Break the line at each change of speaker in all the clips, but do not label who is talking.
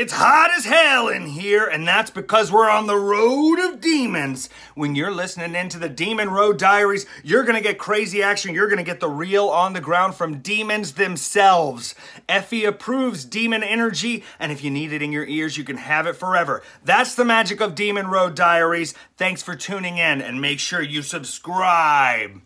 It's hot as hell in here, and that's because we're on the road of demons. When you're listening into the Demon Road Diaries, you're gonna get crazy action. You're gonna get the real on the ground from demons themselves. Effie approves demon energy, and if you need it in your ears, you can have it forever. That's the magic of Demon Road Diaries. Thanks for tuning in, and make sure you subscribe.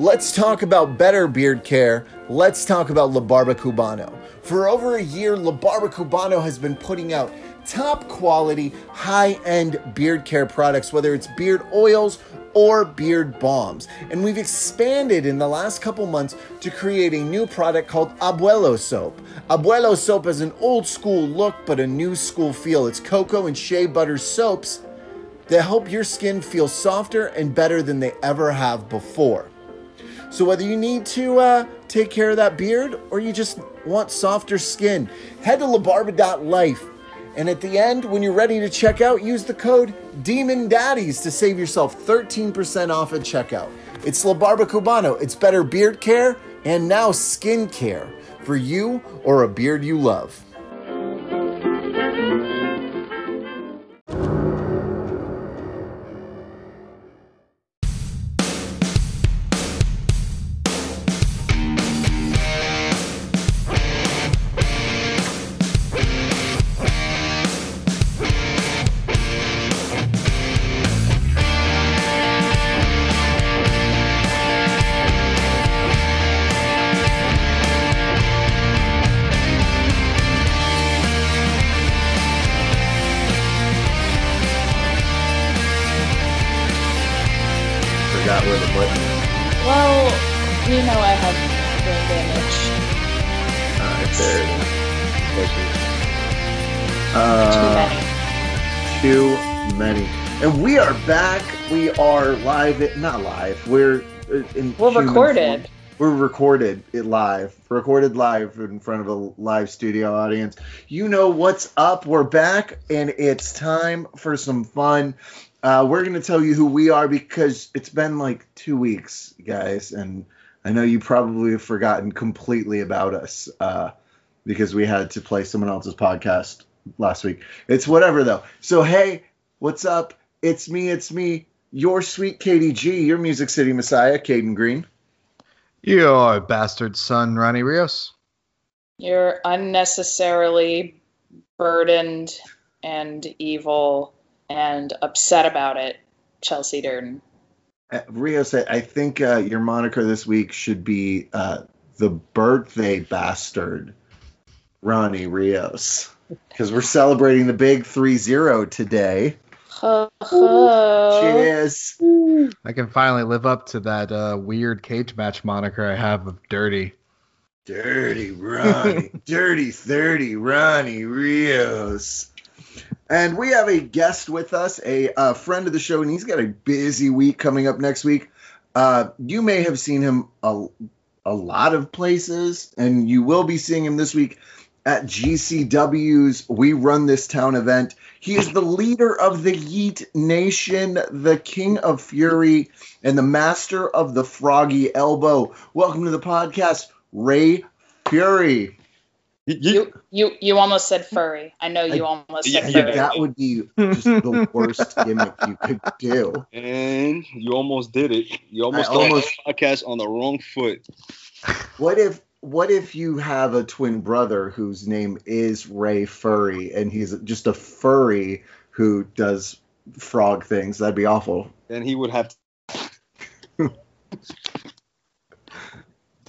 Let's talk about better beard care. Let's talk about La Barba Cubano. For over a year, La Barba Cubano has been putting out top quality, high end beard care products, whether it's beard oils or beard balms. And we've expanded in the last couple months to create a new product called Abuelo Soap. Abuelo Soap has an old school look but a new school feel. It's cocoa and shea butter soaps that help your skin feel softer and better than they ever have before. So whether you need to uh, take care of that beard or you just want softer skin, head to labarba.life. And at the end, when you're ready to check out, use the code Demon Daddies to save yourself 13% off at checkout. It's La Barba Cubano. It's better beard care and now skin care for you or a beard you love.
Live. Not live. We're uh, in.
We're recorded.
form. We're recorded it live. Recorded live in front of a live studio audience. You know what's up. We're back, and it's time for some fun. Uh, we're going to tell you who we are because it's been like two weeks, guys, and I know you probably have forgotten completely about us uh, because we had to play someone else's podcast last week. It's whatever though. So hey, what's up? It's me. It's me. Your sweet Katie G, your Music City Messiah, Caden Green.
Your bastard son, Ronnie Rios.
You're unnecessarily burdened and evil and upset about it, Chelsea Durden.
Uh, Rios, I I think uh, your moniker this week should be uh, the birthday bastard, Ronnie Rios, because we're celebrating the big 3-0 today.
Ho, ho.
Cheers.
I can finally live up to that uh, weird cage match moniker I have of Dirty.
Dirty Ronnie, Dirty 30 Ronnie Rios. And we have a guest with us, a, uh friend of the show, and he's got a busy week coming up next week. Uh, you may have seen him a, a lot of places, and you will be seeing him this week at GCW's We Run This Town event. He is the leader of the Yeet Nation, the King of Fury, and the master of the Froggy Elbow. Welcome to the podcast, Rey Fury.
You, you you almost said furry. I know you almost said
Yeah,
furry.
That would be just the worst gimmick you could do.
And you almost did it. You almost
I almost-
podcast on the wrong foot.
What if what if you have a twin brother whose name is Rey Furry and he's just a furry who does frog things? That'd be awful.
Then he would have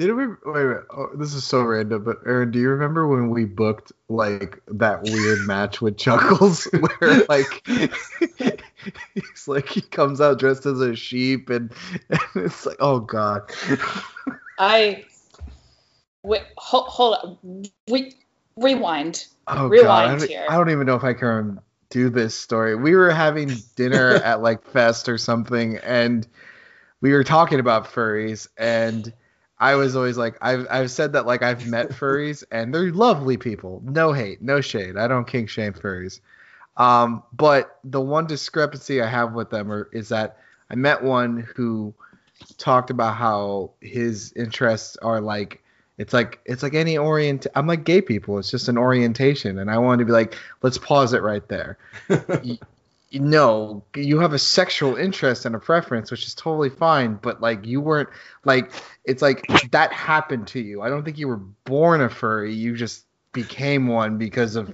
Did we? Wait, wait. Oh, this is so random, but Aaron, do you remember when we booked like that weird match with Chuckles, where like he's like he comes out dressed as a sheep, and, and it's like, oh god.
I wait. Hold, hold up. We rewind.
Oh
Rewind
god,
here.
I don't even know if I can do this story. We were having dinner at like Fest or something, and we were talking about furries, and I was always like, I've I've said that like I've met furries, and they're lovely people. No hate, no shade. I don't kink shame furries. Um, but the one discrepancy I have with them are, is that I met one who talked about how his interests are like it's like it's like any orient I'm like gay people. It's just an orientation and I wanted to be like let's pause it right there. No you have a sexual interest and a preference which is totally fine but like you weren't like it's like that happened to you. I don't think you were born a furry. You just became one because of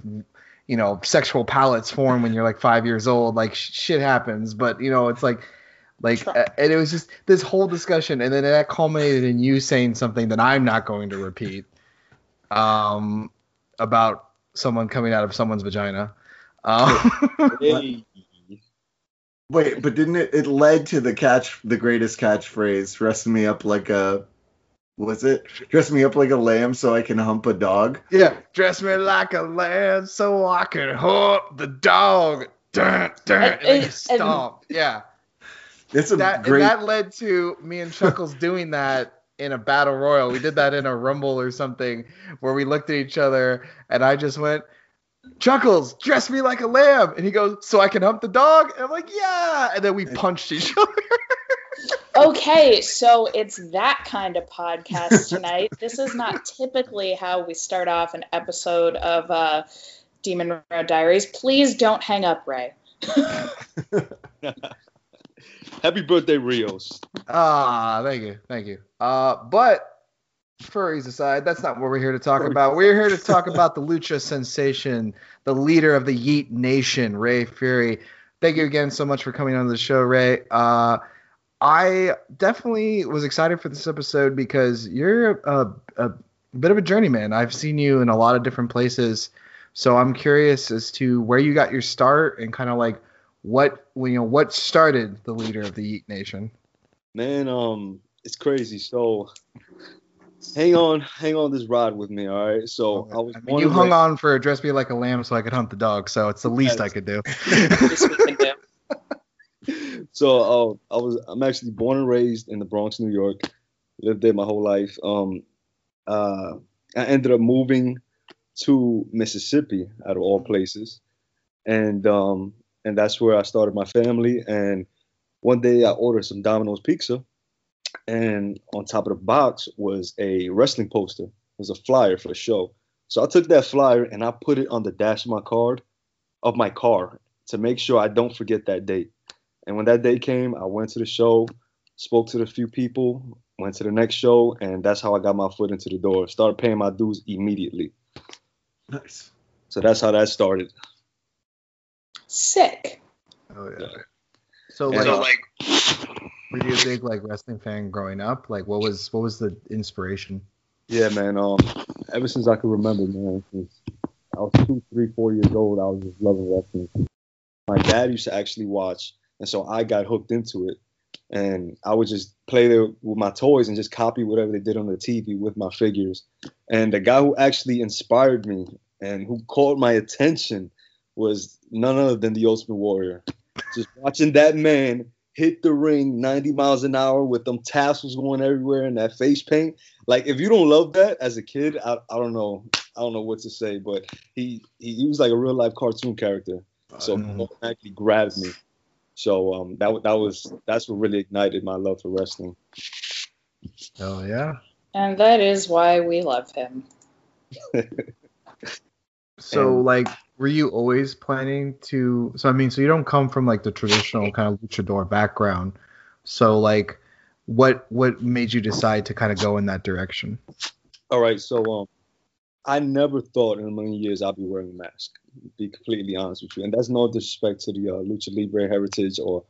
you know sexual palates form when you're like 5 years old. Like sh- shit happens. But you know it's like like, uh, and it was just this whole discussion, and then that culminated in you saying something that I'm not going to repeat, um, about someone coming out of someone's vagina. Um,
Hey.
Wait, but didn't it? It led to the catch, the greatest catchphrase: "Dress me up like a." Was it dress me up like a lamb so I can hump a dog?
yeah, dress me like a lamb so I can hump the dog. Dun, dun, and, then you
and-
stomp. yeah,
It's a
that
great.
and that led to me and Chuckles doing that in a battle royal. We did that in a rumble or something where we looked at each other and I just went, Chuckles, dress me like a lamb. And he goes, So I can hump the dog? And I'm like, Yeah. And then we punched each other.
Okay, so it's that kind of podcast tonight. this is not typically how we start off an episode of uh, Demon Road Diaries. Please don't hang up, Rey.
Happy birthday, Rios.
Ah, thank you. Thank you. Uh, but furries aside, that's not what we're here to talk about. We're here to talk about the lucha sensation, the leader of the Yeet Nation, Rey Fury. Thank you again so much for coming on the show, Rey. Uh, I definitely was excited for this episode because you're a, a bit of a journeyman. I've seen you in a lot of different places, so I'm curious as to where you got your start and kind of like what you know what started the leader of the Yeet Nation.
Man, um, it's crazy. So hang on, hang on this ride with me, all right? So I was
I mean, you hung on for dress me like a lamb so I could hunt the dog, so it's the least I could do.
Least we can do.
So uh, I was I'm actually born and raised in the Bronx, New York. Lived there my whole life. Um, uh, I ended up moving to Mississippi, out of all places, and um, and that's where I started my family. And one day I ordered some Domino's pizza, and on top of the box was a wrestling poster. It was a flyer for the show. So I took that flyer and I put it on the dash of my card, of my car, to make sure I don't forget that date. And when that day came, I went to the show, spoke to the few people, went to the next show, and that's how I got my foot into the door. Started paying my dues immediately.
Nice.
So that's how that started.
Sick.
Oh yeah. So
And,
like,
uh,
were you a big like wrestling fan growing up? Like, what was what was the inspiration?
Yeah, man. Um, ever since I could remember, man, since I was two, three, four years old, I was just loving wrestling. My dad used to actually watch, and so I got hooked into it. And I would just play there with my toys and just copy whatever they did on the TV with my figures. And the guy who actually inspired me and who caught my attention was none other than the Ultimate Warrior. Just watching that man hit the ring 90 miles an hour with them tassels going everywhere and that face paint like if you don't love that as a kid I, I don't know i don't know what to say but he he, he was like a real life cartoon character so
Mhm.
it automatically grabbed me so um that that was that's what really ignited my love for wrestling
Oh yeah.
And that is why we love him.
So
And-
like, were you always planning to? So I mean, so you don't come from like the traditional kind of luchador background. So like, what what made you decide to kind of go in that direction?
all right so um i never thought in a million years i'd be wearing a mask to be completely honest with you and that's no disrespect to the uh, lucha libre heritage or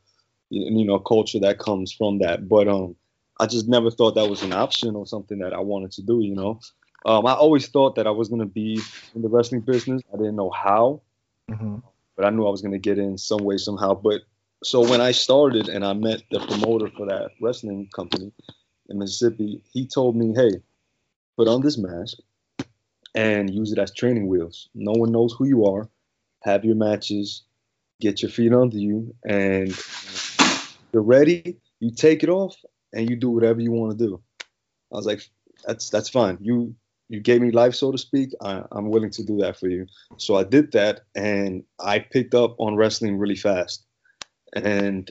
you you know culture that comes from that but um i just never thought that was an option or something that i wanted to do you know um i always thought that i was going to be in the wrestling business i didn't know how
Mm-hmm.
but I knew I was going to get in some way, somehow. But so when I started and I met the promoter for that wrestling company in Mississippi, he told me, hey, put on this mask and use it as training wheels. No one knows who you are. Have your matches, get your feet under you, and you're ready. You take it off and you do whatever you want to do. I was like, that's that's fine. You you gave me life, so to speak. I, I'm willing to do that for you. So I did that, and I picked up on wrestling really fast, and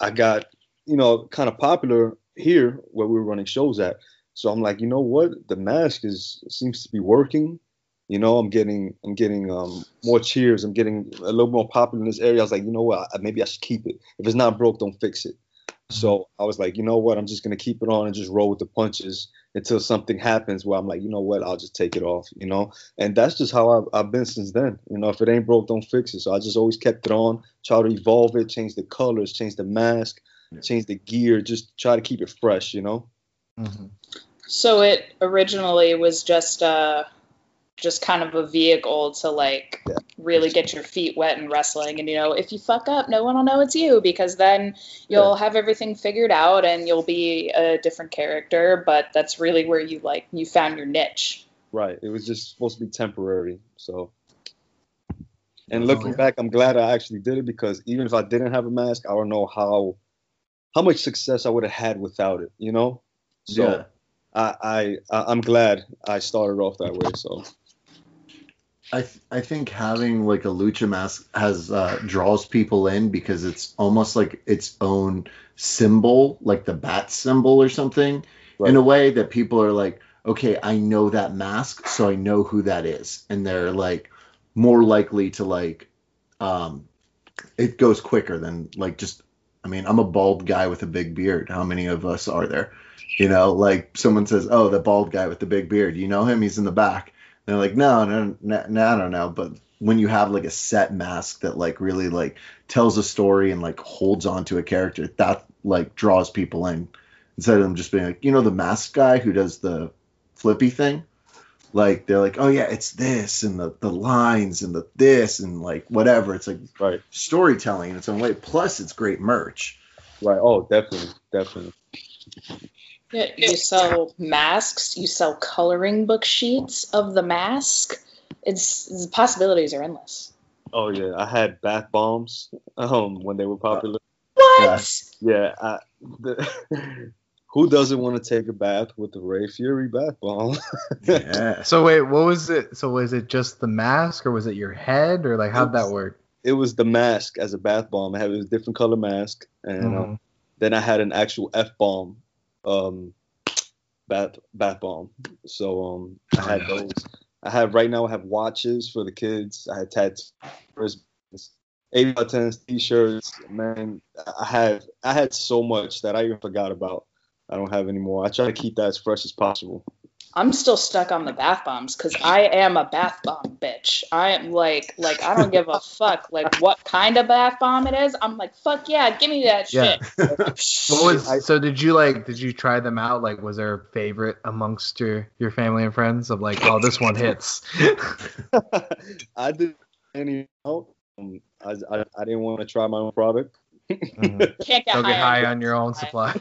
I got you know kind of popular here where we were running shows at. So I'm like, you know what? The mask is seems to be working. You know, I'm getting I'm getting um, more cheers. I'm getting a little more popular in this area. I was like, you know what? I, maybe I should keep it. If it's not broke, don't fix it. So I was like, you know what? I'm just gonna keep it on and just roll with the punches until something happens where I'm like, you know what? I'll just take it off. You know, and that's just how I've, I've been since then. You know, if it ain't broke, don't fix it. So I just always kept it on, try to evolve it, change the colors, change the mask, change the gear, just try to keep it fresh. You know.
Mm-hmm.
So it originally was just uh just kind of a vehicle to like
Yeah.
really get your feet wet in wrestling and you know if you fuck up no one will know it's you because then you'll have everything figured out and you'll be a different character but that's really where you like you found your niche
Right. It was just supposed to be temporary. So. And
Oh,
looking
yeah.
back, I'm glad I actually did it because even if I didn't have a mask, I don't know how how much success I would have had without it. You know. So
Yeah.
I, I I- I'm glad I started off that way. So
I th- I think having like a lucha mask has uh, draws people in because it's almost like its own symbol, like the bat symbol or something,
Right.
in a way that people are like, okay, I know that mask, so I know who that is, and they're like more likely to like, um, it goes quicker than like just. I mean, I'm a bald guy with a big beard. How many of us are there? You know, like someone says, "Oh, the bald guy with the big beard. You know him? He's in the back." They're like, no, no, no, no, I don't know. But when you have like a set mask that like really like tells a story and like holds on to a character, that like draws people in instead of them just being like, you know, the mask guy who does the flippy thing. Like they're like, oh yeah, it's this and the the lines and the this and like whatever. It's like
right,
storytelling in its own way. Plus, it's great merch.
right. Oh, definitely, definitely.
Yeah, you sell masks, you sell coloring book sheets of the mask. It's the possibilities are endless.
Oh yeah, I had bath bombs um when they were popular.
What?
Yeah, I, the, who doesn't want to take a bath with the Rey Fury bath bomb?
Yeah.
So wait, what was it? So was it just the mask, or was it your head, or like how'd that work?
it was the mask as a bath bomb. I had a different color mask, and um,
Mhm.
then I had an actual F bomb, um, bath bath bomb. So um, I had
Oh,
those. I have right now. I have watches for the kids. I had tattoos, eighty buttons, t-shirts. Man, I had I had so much that I even forgot about. I don't have anymore. I try to keep that as fresh as possible.
I'm still stuck on the bath bombs because I am a bath bomb bitch. I am like, like I don't give a fuck like what kind of bath bomb it is. I'm like, fuck yeah, give me that
Yeah.
shit.
What was so? Did you like? Did you try them out? Like, was there a favorite amongst your your family and friends of like, oh, this one hits?
I did any out. Um, I, I I didn't want to try my own product.
Mhm.
Can't get
Don't get
high
high on your own supply.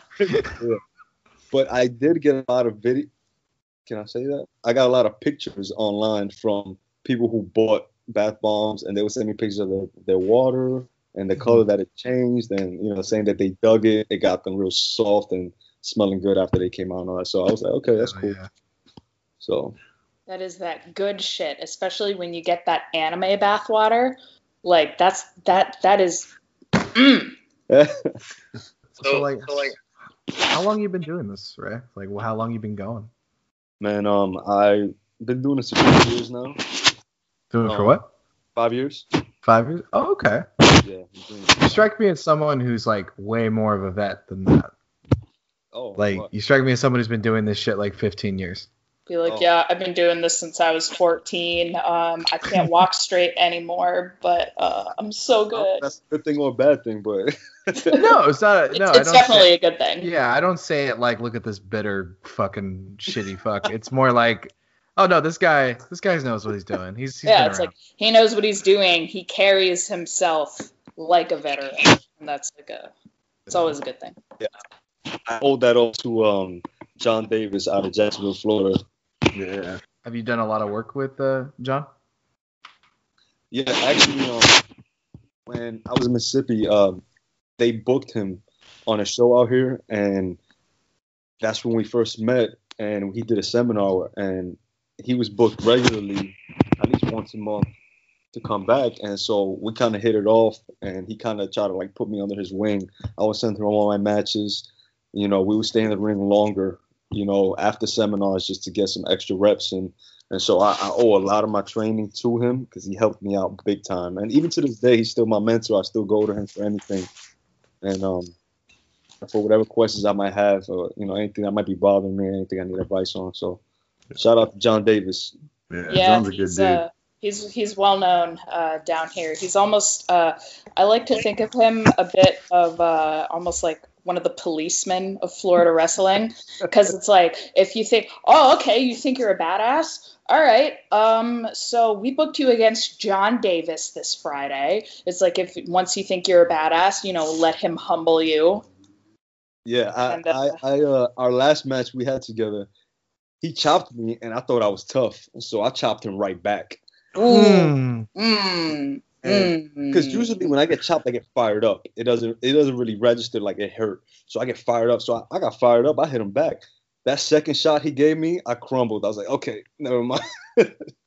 but I did get a lot of video. Can I say that? I got a lot of pictures online from people who bought bath bombs, and they would send me pictures of the, their water and the color that it changed, and you know, saying that they dug it, it got them real soft and smelling good after they came out and all that. So I was like, okay, that's
Oh,
cool.
yeah.
So
That is that good shit, especially when you get that anime bath water. Like that's that that is. Mm.
So, like, like how long you been doing this, Rey? Like, well, how long you been going?
Man, um, I've been doing this for five years now.
Doing it for what?
Five years.
Five years? Oh, okay.
Yeah.
You strike me as someone who's like way more of a vet than that.
Oh,
Like,
what?
you strike me as someone who's been doing this shit like 15 years.
Be like,
Oh.
yeah, I've been doing this since I was 14. Um, I can't walk straight anymore, but uh, I'm so
Oh,
good.
that's a good thing or a bad thing, but
No, it's not.
It's,
no, I
it's
don't
definitely
Say,
a good thing.
yeah, I don't say it like, look at this bitter fucking shitty fuck. It's more like, oh no, this guy, this guy knows what he's doing. He's, he's
yeah,
been
it's
around.
like he knows what he's doing. He carries himself like a veteran, and that's like a. It's always a good thing.
Yeah, I hold that off to um, Jon Davis out of Jacksonville, Florida.
Yeah.
Have you done a lot of work with uh, Jon?
Yeah, actually, um, when I was in Mississippi, um, they booked him on a show out here, and that's when we first met. And he did a seminar, and he was booked regularly, at least once a month, to come back. And so we kind of hit it off, and he kind of tried to like put me under his wing. I was sending him all my matches, you know, we would stay in the ring longer, you know, after seminars just to get some extra reps and and so I, I owe a lot of my training to him because he helped me out big time. And even to this day, he's still my mentor. I still go to him for anything. And um, for whatever questions I might have, or you know, anything that might be bothering me, anything I need advice on. So, shout out to Jon Davis.
Yeah,
Yeah,
Jon's a good
he's,
dude.
uh, he's he's well known uh, down here. He's almost uh, I like to think of him a bit of uh, almost like one of the policemen of Florida wrestling because it's like if you think oh okay you think you're a badass? All right um so we booked you against Jon Davis this Friday. It's like if once you think you're a badass you know let him humble you.
Yeah, I,
And, uh,
I, I uh, our last match we had together, he chopped me, and I thought I was tough, so I chopped him right back.
Mm.
mm,
Because
mm.
usually when I get chopped, I get fired up. It doesn't, it doesn't really register like it hurt. So I get fired up. So I, I got fired up. I hit him back. That second shot he gave me, I crumbled. I was like, okay, never mind.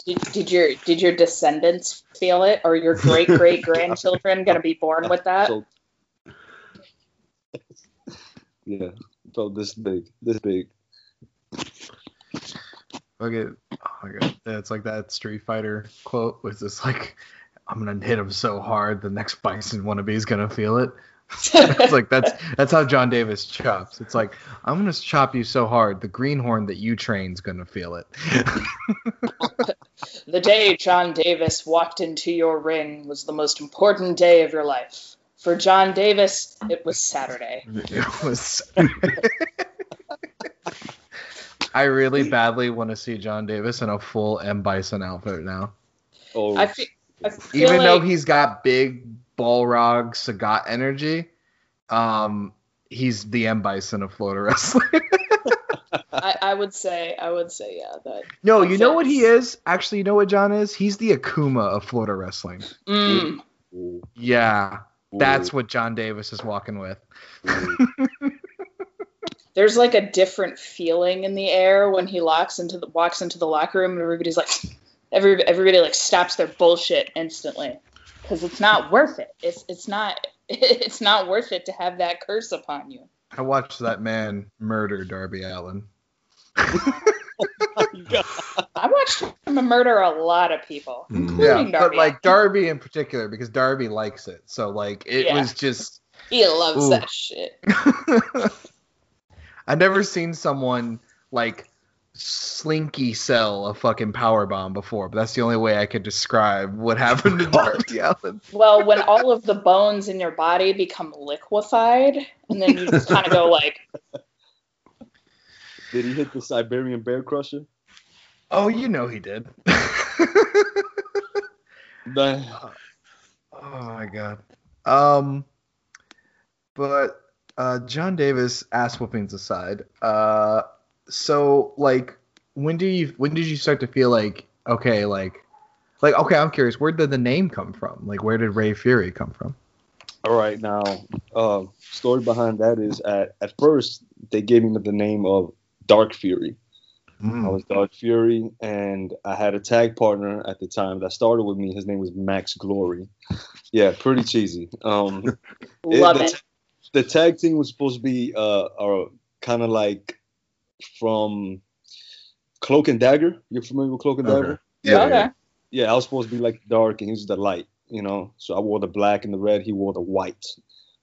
Did, did your did your descendants feel it, or your great great grandchildren gonna be born with that?
So- yeah, felt this big, this big.
Okay. Oh my god. Yeah, it's like that Street Fighter quote was just like, I'm gonna hit him so hard the next Bison wannabe is gonna feel it. it's like that's that's how Jon Davis chops. It's like I'm gonna chop you so hard the greenhorn that you train's gonna feel it.
the day Jon Davis walked into your ring was the most important day of your life. For Jon Davis, it was Saturday.
it was. I really badly want to see Jon Davis in a full M Bison outfit now.
Oh,
I feel, I feel
Even
like,
though he's got big Balrog Sagat energy, um, he's the M Bison of Florida wrestling.
I, I would say, I would say, yeah, that.
no, you know what he is? Actually, you know what Jon is? He's the Akuma of Florida wrestling.
Mm,
ooh,
Yeah, that's what Jon Davis is walking with.
there's like a different feeling in the air when he locks into the walks into the locker room, and everybody's like, every everybody like stops their bullshit instantly because it's not worth it. It's it's not it's not worth it to have that curse upon you.
I watched that man murder Darby Allin.
I watched him murder a lot of people,
Mhm.
including
Yeah, but like Darby in particular, because Darby likes it. So like it
Yeah.
was just
he loves
Ooh.
that shit.
I've never seen someone like slinky cell a fucking power bomb before, but that's the only way I could describe what happened to Darby Allin.
Well, when all of the bones in your body become liquefied, and then you just kind of go like,
Did he hit the Siberian Bear Crusher?
Oh, you know he did.
Nah.
oh my god. Um, but uh, Jon Davis ass whoopings aside, uh, so like when do you when did you start to feel like okay like like okay I'm curious where did the name come from like where did Rey Fury come from?
All right, now, uh, story behind that is at at first they gave me the name of Dark Fury. I was Dark Fury, and I had a tag partner at the time that started with me. His name was Max Glory. Yeah, pretty cheesy. Um,
love
the,
it.
The tag team was supposed to be uh, uh kind of like from Cloak and Dagger. You're familiar with Cloak and
Okay.
Dagger?
Yeah,
okay.
Yeah, I was supposed to be like dark, and he was the light. You know, so I wore the black and the red. He wore the white,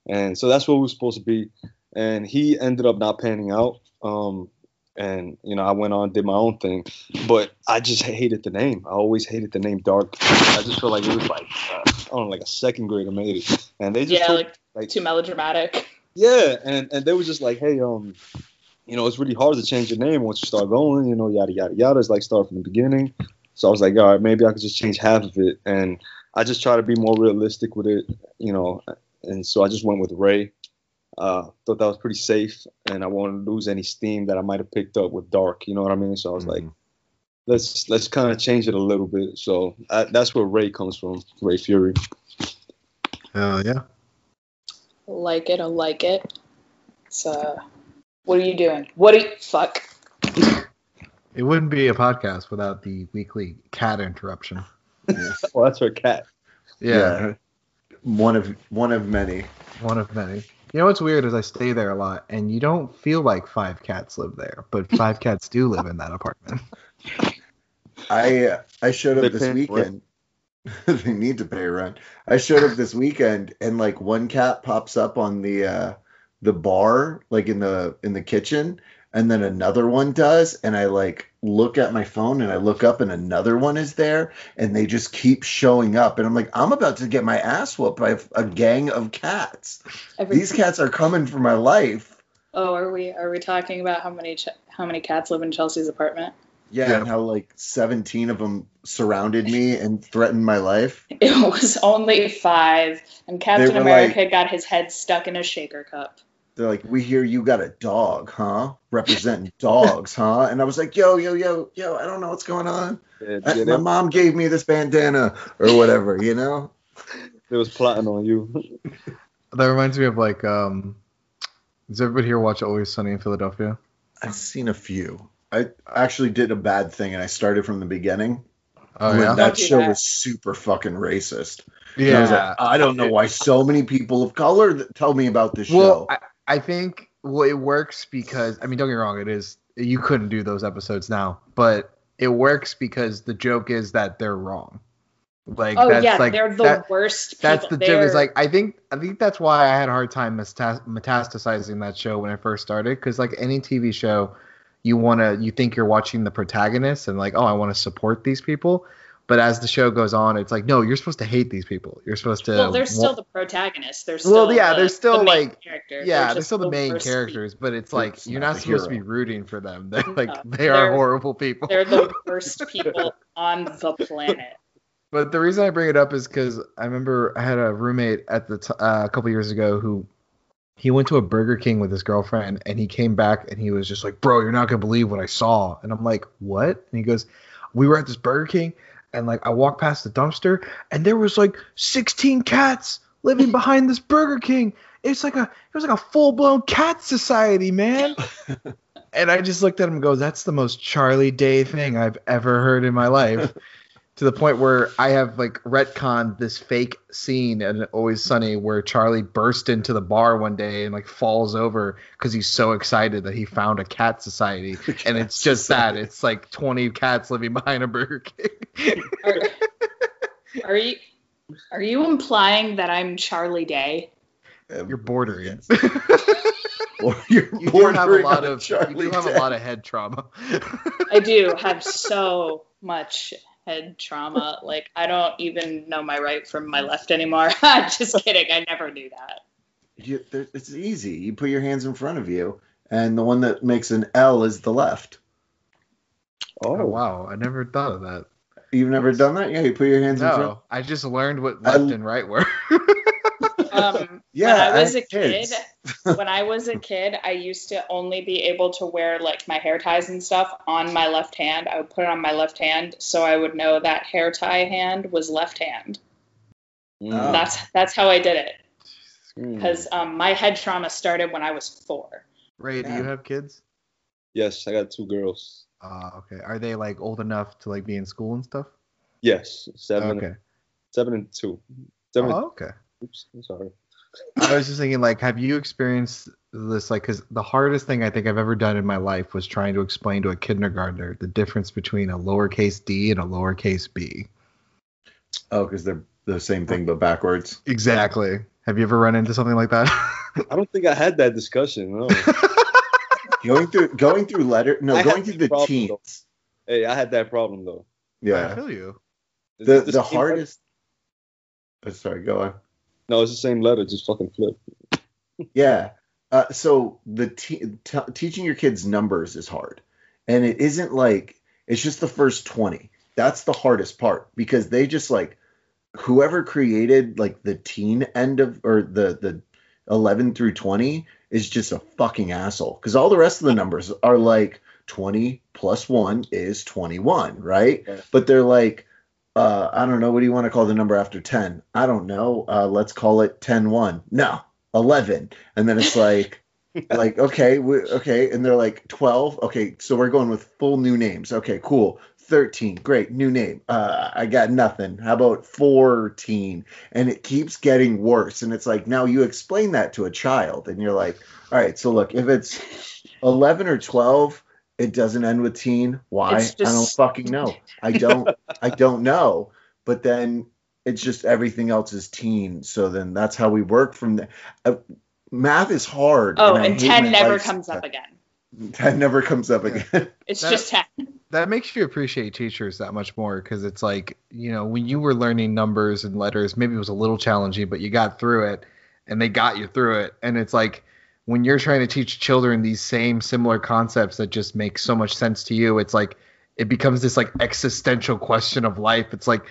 and so that's what we were supposed to be. And he ended up not panning out. Um, and you know, I went on did my own thing, but I just hated the name. I always hated the name Dark. I just felt like it was like uh, I don't know, like a second grader made it, and they just
Yeah,
told,
like
like
too melodramatic.
yeah, and and they were just like, hey, um, you know, it's really hard to change your name once you start going, you know, yada yada yada. It's like start from the beginning. So I was like, all right, maybe I could just change half of it, and I just try to be more realistic with it, you know. And so I just went with Rey. Uh, thought that was pretty safe, and I wanted to lose any steam that I might have picked up with Dark. You know what I mean? So I was like, mm-hmm. let's let's kind of change it a little bit. So I, that's where Rey comes from, Rey Fury.
Oh yeah.
Like it, I like it. So, what are you doing? What are you? Fuck.
It wouldn't be a podcast without the weekly cat interruption.
well, that's her cat.
Yeah,
One of one of many.
one of many. You know what's weird is I stay there a lot, and you don't feel like five cats live there, but five cats do live in that apartment.
I uh, I showed
They
up this weekend. they need to pay rent. I showed up this weekend and like one cat pops up on the uh the bar like in the in the kitchen and then another one does and I like look at my phone and I look up and another one is there and they just keep showing up and I'm like I'm about to get my ass whooped by a gang of cats.
Every-
These cats are coming for my life.
Oh, are we are we talking about how many ch- how many cats live in Chelsea's apartment?
Yeah,
Yeah.
and how like 17 of them surrounded me and threatened my life.
It was only five, and Captain America got his head stuck in a shaker cup.
They're like, we hear you got a dog, huh? Representing dogs, huh? And I was like, yo, yo, yo, yo, I don't know what's going on.
Yeah,
I-
yeah,
my mom gave me this bandana or whatever, you know?
they was plotting on you.
That reminds me of like, um, does everybody here watch Always Sunny in Philadelphia?
I've seen a few. I actually did a bad thing and I started from the beginning.
Oh
when
yeah,
that
Don't
show
that.
was super fucking racist. And I was
yeah.
like, I don't know why so many people of color that tell me about this
Well,
show.
I, I think well, it works because I mean, don't get me wrong, it is you couldn't do those episodes now, but it works because the joke is that they're wrong. Like
Oh
that's
yeah,
like
they're the
that-
worst. People.
that's the joke.
They're-
Is like I think I think that's why I had a hard time meta- metastasizing that show when I first started because like any TV show, you want to you think you're watching the protagonist and like oh I want to support these people, but as the show goes on, it's like no you're supposed to hate these people. You're supposed to
well, they're
wa-
still the protagonists. They're still
Well, yeah,
the,
they're still,
the main
like-
character.
yeah,
They're
they're still the main
worst
characters, but it's like
It's
you're
not
not
the
supposed to be rooting for them. They're like
No,
they are horrible people.
people. They're the worst people on the planet.
But the reason I bring it up is because I remember I had a roommate at the t- uh, a couple years ago who he went to a Burger King with his girlfriend and he came back and he was just like, "Bro, you're not gonna believe what I saw." And I'm like, "What?" And he goes, "We were at this Burger King and like I walked past the dumpster and there was like 16 cats living behind this Burger King. It's like a it was like a full blown cat society, man." and I just looked at him and go, "That's the most Charlie Day thing I've ever heard in my life." to the point where I have like retconned this fake scene in Always Sunny where Charlie burst into the bar one day and like falls over because he's so excited that he found a cat society. and it's just that it's like 20 cats living behind a Burger King.
Are, are you are you implying that I'm Charlie Day?
You're bordering.
Or you're
You do have a lot
on
of you do have a lot of head trauma.
I do have so much head trauma. Like I don't even know my right from my left anymore. I'm just kidding. I never knew that.
You, there, it's easy. You put your hands in front of you, and the one that makes an L is the left.
Oh
Oh,
wow, I never thought of that.
You've never done that? Yeah, you put your hands in front.
No, I just learned what
I-
left and right were.
Um,
Yeah,
when I was
have
a kid, when I was a kid, I used to only be able to wear like my hair ties and stuff on my left hand. I would put it on my left hand so I would know that hair tie hand was left hand.
mm,
Oh.
That's that's how I did it
mm.
because um, my head trauma started when I was four.
Rey, do
Yeah.
you have kids?
yes, I got two girls.
Uh, okay. Are they like old enough to like be in school and stuff?
Yes, seven,
Okay.
seven and two. Seven.
Oh, okay.
Oops, I'm sorry.
I was just thinking, like, have you experienced this? Like, because the hardest thing I think I've ever done in my life was trying to explain to a kindergartner the difference between a lowercase d and a lowercase b.
Oh, because they're the same thing but backwards.
Exactly. Have you ever run into something like that?
I don't think I had that discussion. No.
going through going through letter no
I
going through
the
the
problem,
teens.
hey, I had that problem though.
Yeah, I
Yeah,
feel you.
Is
the the hardest. Oh, sorry, go on.
Letter? No, it's the same letter, just fucking flip.
Yeah. Uh, so the te- t- teaching your kids numbers is hard, and it isn't like it's just the first twenty. That's the hardest part because they just like whoever created like the teen end of or the the eleven through twenty is just a fucking asshole because all the rest of the numbers are like twenty plus one is twenty one, right?
Yeah.
But they're like. Uh, I don't know. What do you want to call the number after 10? I don't know. Uh, let's call it 10 1. No, 11 and then it's like like okay we, okay and they're like 12 okay so we're going with full new names okay cool 13. Great, new name. Uh, I got nothing. How about 14? And it keeps getting worse. And it's like, now you explain that to a child, and you're like, all right, so look, if it's 11 or 12, it doesn't end with teen. Why?
It's
I don't fucking know. I don't. I don't know. But then it's just everything else is teen. So then that's how we work from there. Uh, math is hard.
Oh,
I
and 10 never comes up again.
10 never comes up again.
It's
That-
just 10.
that makes you appreciate teachers that much more because it's like you know when you were learning numbers and letters maybe it was a little challenging but you got through it and they got you through it and it's like when you're trying to teach children these same similar concepts that just make so much sense to you it's like it becomes this like existential question of life it's like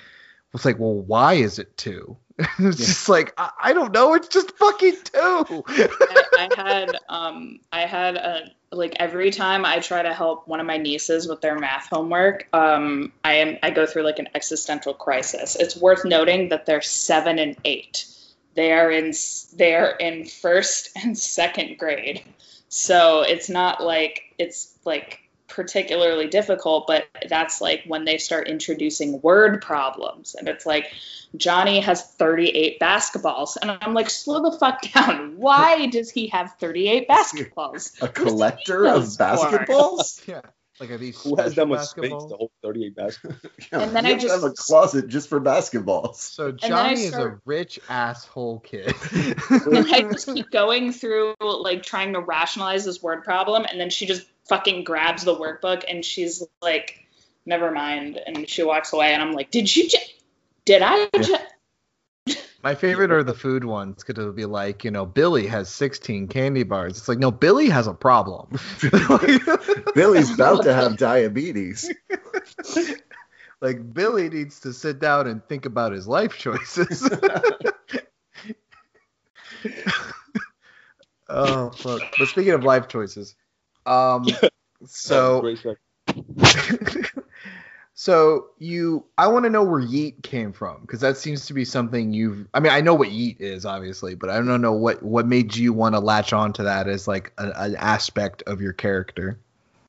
it's like well why is it two it's
Yeah.
just like I, I don't know it's just fucking two
I, I had um I had a like every time I try to help one of my nieces with their math homework, um I am I go through like an existential crisis. It's worth noting that they're seven and eight. They are in they are in first and second grade, so it's not like it's like particularly difficult, but that's like when they start introducing word problems, and it's like Johnny has 38 basketballs. And I'm like, slow the fuck down. Why does he have 38 basketballs?
A collector of basketballs?
yeah like are these
Who has that
special
much space to hold 38 basketballs?
Yeah,
And then
you
I
just have a closet just for basketballs.
So
then I
Johnny is a rich asshole kid.
And I just keep going through, like, trying to rationalize this word problem. And then she just fucking grabs the workbook and she's like, never mind. And she walks away. And I'm like, did you just, did I
Yeah.
Just,
My favorite are the food ones because it'll be like, you know, Billy has 16 candy bars. It's like, no, Billy has a problem.
Billy's about to have diabetes.
like, Billy needs to sit down and think about his life choices. oh, fuck. But speaking of life choices, um, so. So you i want to know where yeet came from because that seems to be something you've i mean i know what yeet is obviously but i don't know what what made you want to latch on to that as like a, an aspect of your character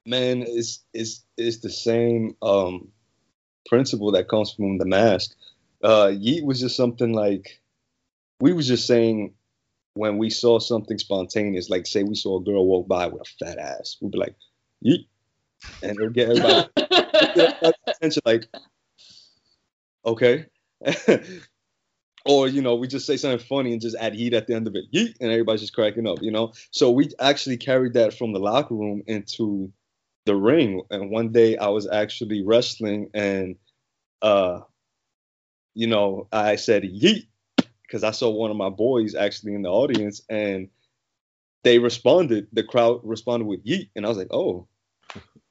man, it's it's it's the same um principle that comes from the mask. Uh Yeet was just something like we was just saying when we saw something spontaneous, like say we saw a girl walk by with a fat ass, we'd be like, Yeet. And it'll get everybody attention like, okay. or you know, we just say something funny and just add heat at the end of it, yeet, and everybody's just cracking up, you know. So we actually carried that from the locker room into the ring. And one day I was actually wrestling and uh you know, I said yeet because I saw one of my boys actually in the audience and they responded, the crowd responded with yeet. And I was like, oh.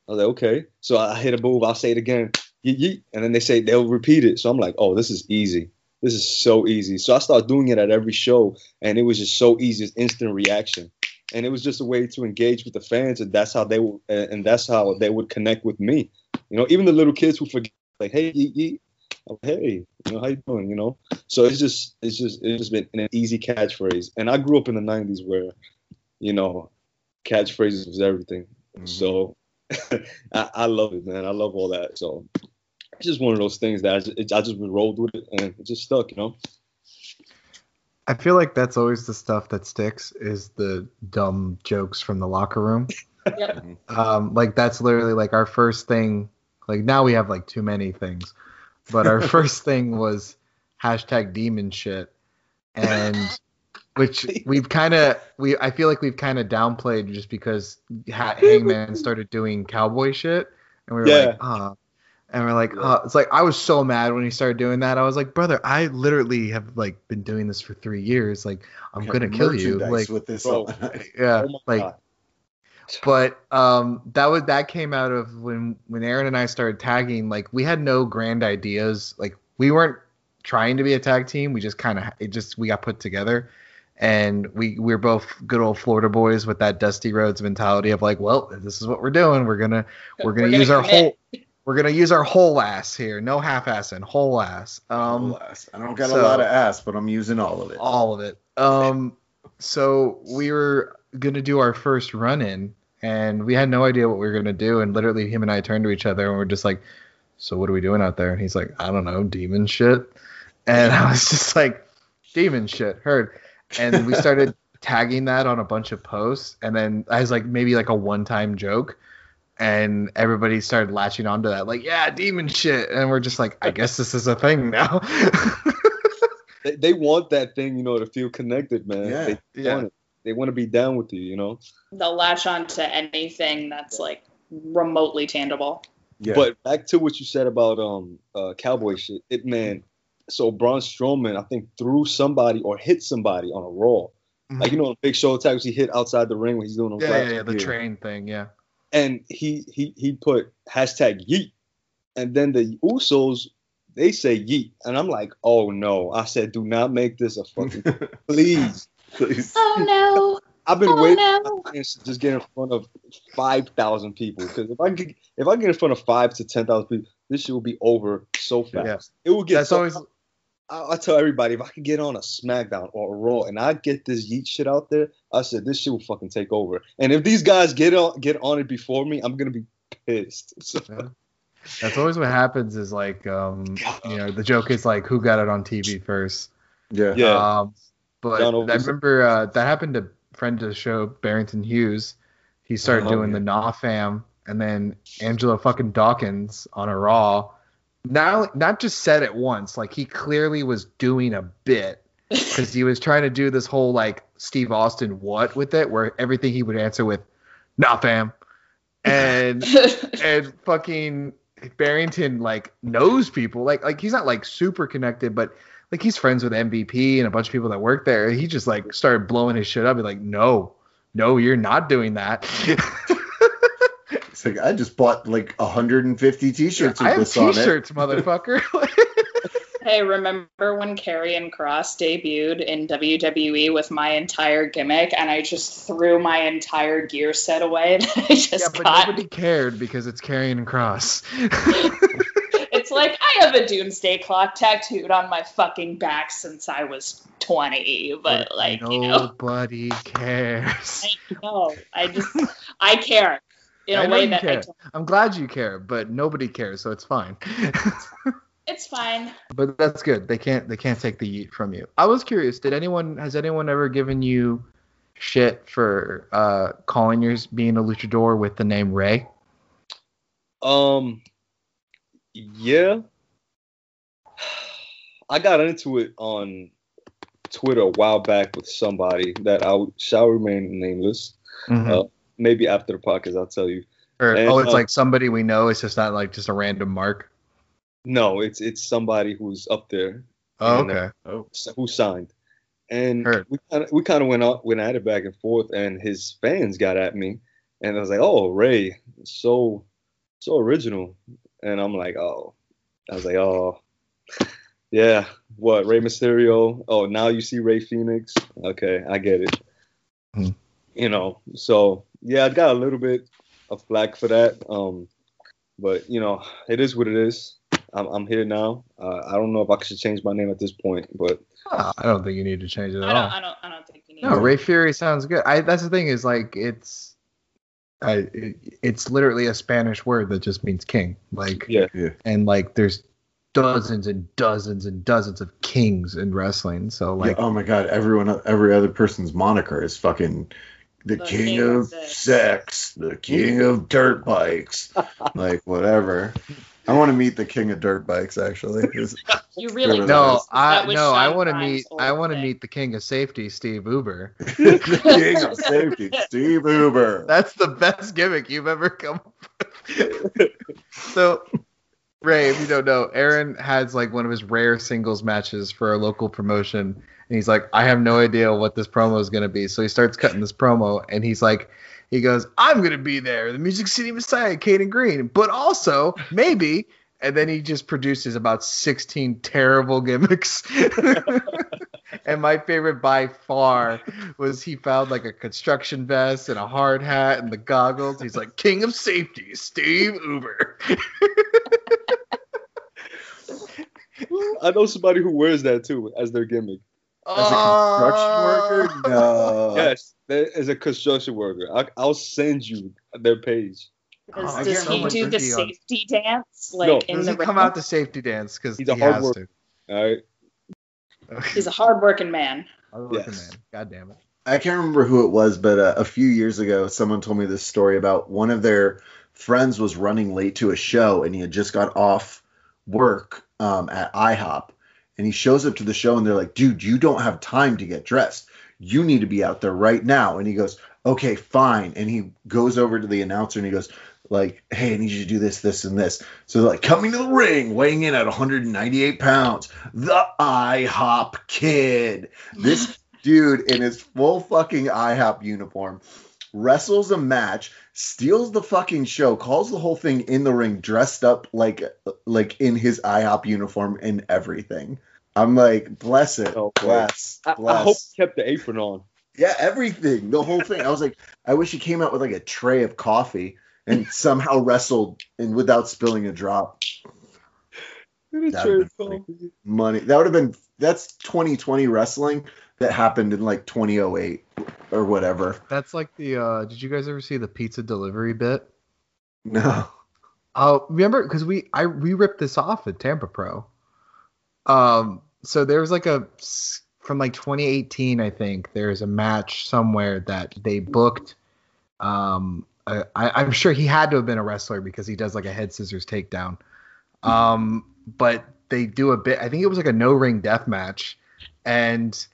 I was like, okay. So I hit a move, I'll say it again, yeet, yeet. And then they say they'll repeat it. So I'm like, oh, this is easy. This is so easy. So I started doing it at every show, and it was just so easy, it's instant reaction and it was just a way to engage with the fans and that's how they would and that's how they would connect with me you know even the little kids who forget like hey ye, ye. I'm, hey you know how you doing you know so it's just it's just it's just been an easy catchphrase and i grew up in the 90s where you know catchphrases was everything mm-hmm. so I, I love it man. I love all that. So it's just one of those things that i just, I just rolled with it and it just stuck you know?
I feel like that's always the stuff that sticks is the dumb jokes from the locker room.
Yep.
um like that's literally like our first thing like now we have like too many things but our first thing was hashtag demon shit. And which we've kind of we i feel like we've kind of downplayed just because ha- hangman started doing cowboy shit and we were
Yeah.
like ah and we're like uh, it's like i was so mad when he started doing that i was like brother i literally have like been doing this for three years like i'm gonna kill you like
with this on.
yeah
oh
like
god
but um that was that came out of when when Aaron and I started tagging like we had no grand ideas like we weren't trying to be a tag team we just kind of it just we got put together and we we are both good old Florida boys with that Dusty roads mentality of like well this is what we're doing we're gonna we're gonna,
We're gonna
use our
commit.
whole we're gonna use our whole ass here no half ass and whole ass um
Alas, I don't got
so-
a lot of ass, but I'm using all of it.
all of it. Um, so we were gonna do our first run in, and we had no idea what we were gonna do. And literally, him and I turned to each other, and we're just like, so what are we doing out there? And he's like, I don't know, demon shit. And I was just like, demon shit, heard. And we started tagging that on a bunch of posts, and then I was like, maybe like a one-time joke. And everybody started latching onto that, like, yeah, demon shit. And we're just like, I guess this is a thing now.
They, they want that thing, you know, to feel connected, man.
Yeah.
They
Yeah.
want it. They want to be down with you, you know.
They'll latch on to anything that's like remotely tangible.
Yeah.
But back to what you said about um uh cowboy shit. It man, so Braun Strowman, I think threw somebody or hit somebody on a raw. Like mm-hmm. you know, in Big Show attacks, he hit outside the ring when he's doing those
yeah, yeah, yeah, the
Yeah.
train thing, yeah.
and he he he put hashtag yeet, and then the Usos they say yeet, and I'm like, oh no! I said, do not make this a fucking please.
Please.
Oh no!
I've been
Oh
waiting
no!
to just get in front of five thousand people because if I get if I get in front of five to ten thousand people, this shit will be over so fast.
Yeah.
It will get.
That's
so,
always
I, I tell everybody if I could get on a SmackDown or a Raw and I get this yeet shit out there, I said this shit will fucking take over. And if these guys get on get on it before me, I'm gonna be pissed. So,
That's always what happens. Is like, um, you know, the joke is like, who got it on TV first?
Yeah.
Yeah.
Um, but
Jon
I remember uh, that happened to friend of the show, Barrington Hughes. He started
Oh,
doing
yeah.
the Nah Fam, and then Angelo fucking Dawkins on a Raw. Not not just said it once, like he clearly was doing a bit because he was trying to do this whole like Steve Austin what with it, where everything he would answer with "Nah, fam," and and fucking Barrington like knows people like like he's not like super connected, but like he's friends with MVP and a bunch of people that work there. He just like started blowing his shit up. He's like, no, no, you're not doing that.
It's like I just bought like 150 t-shirts with
I have
this on it.
t-shirts, motherfucker.
hey, remember when Karrion Kross debuted in WWE with my entire gimmick, and I just threw my entire gear set away that I just
yeah, but
got?
nobody cared because it's Karrion Kross.
It's like I have a doomsday clock tattooed on my fucking back since I was 20, but like you know,
nobody cares.
I know. I just I care in
I
a way
you
that I
care.
don't.
I'm glad you care, but nobody cares, so it's fine.
It's fine.
but that's good. They can't they can't take the yeet from you. I was curious. Did anyone has anyone ever given you shit for uh calling yours being a luchador with the name Rey?
um, yeah, I got into it on Twitter a while back with somebody that I shall remain nameless. Uh, maybe after the podcast, I'll tell you.
or
and,
oh, it's
uh,
like somebody we know. It's just not like just a random mark.
No, it's it's somebody who's up there
Oh,
and, uh,
okay.
Oh.
who signed, and
Heard.
we kind of we kind of went out went at it back and forth, and his fans got at me, and I was like, "Oh, Rey, so so original," and I'm like, "Oh," I was like, "Oh, yeah, what Rey Mysterio? Oh, now you see Rey Fenix? Okay, I get it."
Hmm.
You know, so yeah, I got a little bit of flack for that, um, but you know, it is what it is. I'm, I'm here now. Uh, I don't know if I should change my name at this point, but
Oh, I don't think you need to change it at
I don't
all.
I don't I don't think you need
No,
to.
Rey Fury sounds good. I that's the thing is like it's I it, it's literally a Spanish word that just means king. Like
yeah,
and like there's dozens and dozens and dozens of kings in wrestling. So
Yeah,
like
oh my god, everyone every other person's moniker is fucking the,
The
king,
king
of
of sex.
sex, the king of dirt bikes, like whatever. I want to meet the king of dirt bikes actually.
You really
No,
no, I no, I want to meet I want to meet the king of safety, Steve Uber.
the king of safety, Steve Uber.
That's the best gimmick you've ever come up with. so, Rey, if you don't know, Aaron has like one of his rare singles matches for a local promotion, and he's like, I have no idea what this promo is gonna be. So he starts cutting this promo, and he's like, he goes, I'm gonna be there, the Music City Messiah, Caden Green, but also maybe. And then he just produces about 16 terrible gimmicks. and my favorite by far was he found like a construction vest and a hard hat and the goggles. He's like King of Safety, Steve Uber.
I know somebody who wears that too as their gimmick.
As a construction worker, no.
yes, as a construction worker. I, I'll send you their page.
Does,
Oh,
does he
remember
do the
he on-
safety dance like
No,
in
Does
the
he come
ring?
out the safety dance because
He's
he
a hard
has
worker. All right.
to?
He's a hardworking man.
Hardworking
Yes.
man. God damn it.
I can't remember who it was, but uh, a few years ago, someone told me this story about one of their friends was running late to a show, and he had just got off work um, at IHOP, and he shows up to the show, and they're like, "Dude, you don't have time to get dressed. You need to be out there right now." And he goes, "Okay, fine." And he goes over to the announcer, and he goes. Like, hey, I need you to do this, this, and this. So, they're like, coming to the ring, weighing in at 198 pounds, the IHOP kid. This dude in his full fucking IHOP uniform wrestles a match, steals the fucking show, calls the whole thing in the ring, dressed up like like in his IHOP uniform and everything. I'm like, bless it,
Oh,
bless,
I,
bless.
I hope he kept the apron on.
yeah, everything, the whole thing. I was like, I wish he came out with like a tray of coffee and somehow wrestled and without spilling a drop. That'd
Trey
be funny.
Coffee.
Money that would have been that's 2020 wrestling that happened in like 2008 or whatever.
That's like the. uh Did you guys ever see the pizza delivery bit?
No.
Oh, remember because we I we ripped this off at Tampa Pro. Um, so there was like a from like 2018, I think. There's a match somewhere that they booked. Um, I, I'm sure he had to have been a wrestler because he does like a head scissors takedown. Um, but they do a bit. I think it was like a no ring death match, and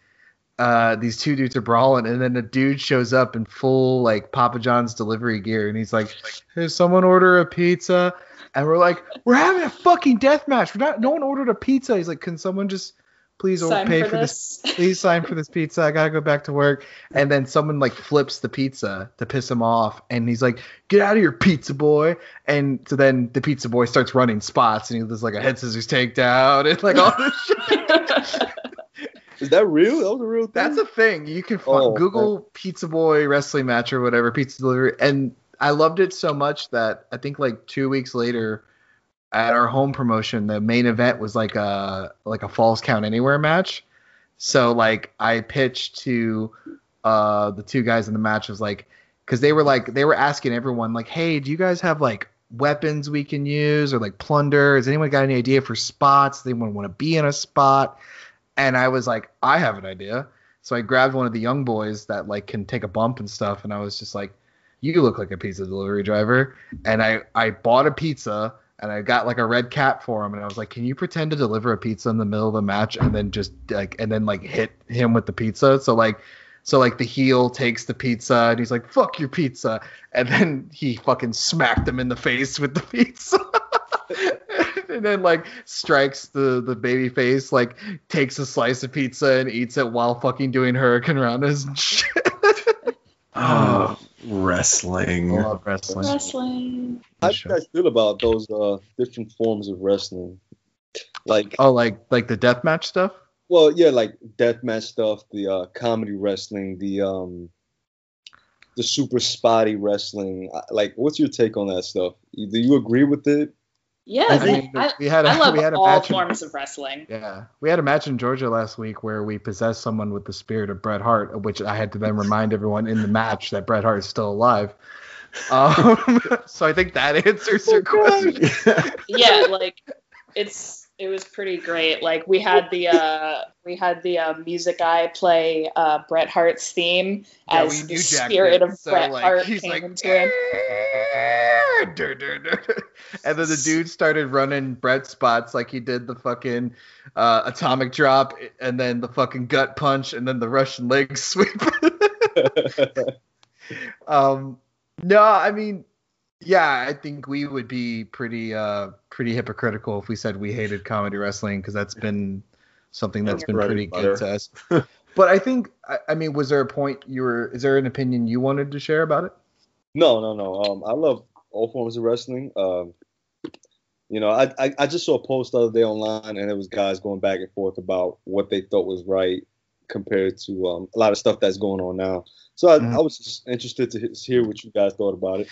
uh, these two dudes are brawling, and then a dude shows up in full like Papa John's delivery gear, and he's like, "Hey, someone order a pizza?" And we're like, "We're having a fucking death match. We're not. No one ordered a pizza." He's like, "Can someone just please
Sign
pay
for
for this?
this.
Please sign for this pizza. I gotta go back to work." And then someone like flips the pizza to piss him off, and he's like, "Get out of here, pizza boy!" And so then the pizza boy starts running spots, and he does like a head scissors takedown, and like all this shit.
Is that real? That was a real thing.
That's a thing. You can
Oh,
find, Google Pizza Boy wrestling match or whatever, pizza delivery. And I loved it so much that I think like two weeks later at our home promotion, the main event was like a like a falls count anywhere match. So like I pitched to uh the two guys in the match was like because they were like they were asking everyone like, hey, do you guys have like weapons we can use or like plunder? Has anyone got any idea for spots? Does anyone want to be in a spot? And I was like, I have an idea. So I grabbed one of the young boys that like can take a bump and stuff, and I was just like, "You look like a pizza delivery driver." And I I bought a pizza and I got like a red cap for him, and I was like, "Can you pretend to deliver a pizza in the middle of the match and then just like and then like hit him with the pizza?" So like. So like the heel takes the pizza and he's like, "Fuck your pizza," and then he fucking smacked him in the face with the pizza. and then like strikes the the baby face, like takes a slice of pizza and eats it while fucking doing hurricane roundas and shit.
Oh, wrestling.
love wrestling.
Wrestling.
How do you guys feel about those uh, different forms of wrestling? Like,
Oh, like like the deathmatch stuff.
well, yeah, like deathmatch stuff, the uh, comedy wrestling, the um, the super spotty wrestling. Uh, Like, what's your take on that stuff? Do you agree with it?
Yeah,
I
I,
mean,
I,
we had a,
I love
we had a
all
match. in-
forms of wrestling.
yeah, we had a match in Georgia last week where we possessed someone with the spirit of Bret Hart, which I had to then remind everyone in the match that Bret Hart is still alive. Um, so I think that answers your question.
yeah, like it's it was pretty great. Like we had the uh we had the uh, music guy play uh Bret Hart's theme
Yeah,
as the spirit
did,
of
so,
Bret
like,
Hart
he's
came
like,
into him.
And then the dude started running Bret spots like he did the fucking uh, atomic drop and then the fucking gut punch and then the Russian leg sweep. um, no, I mean, yeah, I think we would be pretty uh, pretty hypocritical if we said we hated comedy wrestling because that's been something that's been pretty
and
good to us. But I think, I, I mean, was there a point you were? Is there an opinion you wanted to share about it?
No, no, no. Um, I love all forms of wrestling. Um, you know, I, I I just saw a post the other day online, and it was guys going back and forth about what they thought was right compared to um, a lot of stuff that's going on now. So I,
Mhm.
I was just interested to hear what you guys thought about it.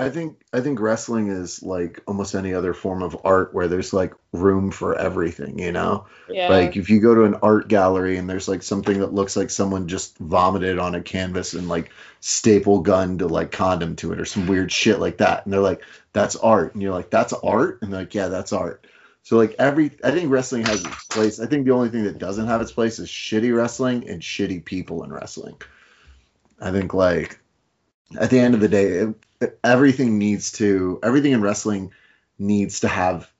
I think I think wrestling is like almost any other form of art where there's like room for everything, you know?
Yeah.
Like if you go to an art gallery and there's like something that looks like someone just vomited on a canvas and like staple gun to like condom to it or some weird shit like that. And they're like, that's art. And you're like, that's art? And they're like, yeah, that's art. So like every I think wrestling has its place. I think the only thing that doesn't have its place is shitty wrestling and shitty people in wrestling. I think like at the end of the day, it, everything needs to everything in wrestling needs to have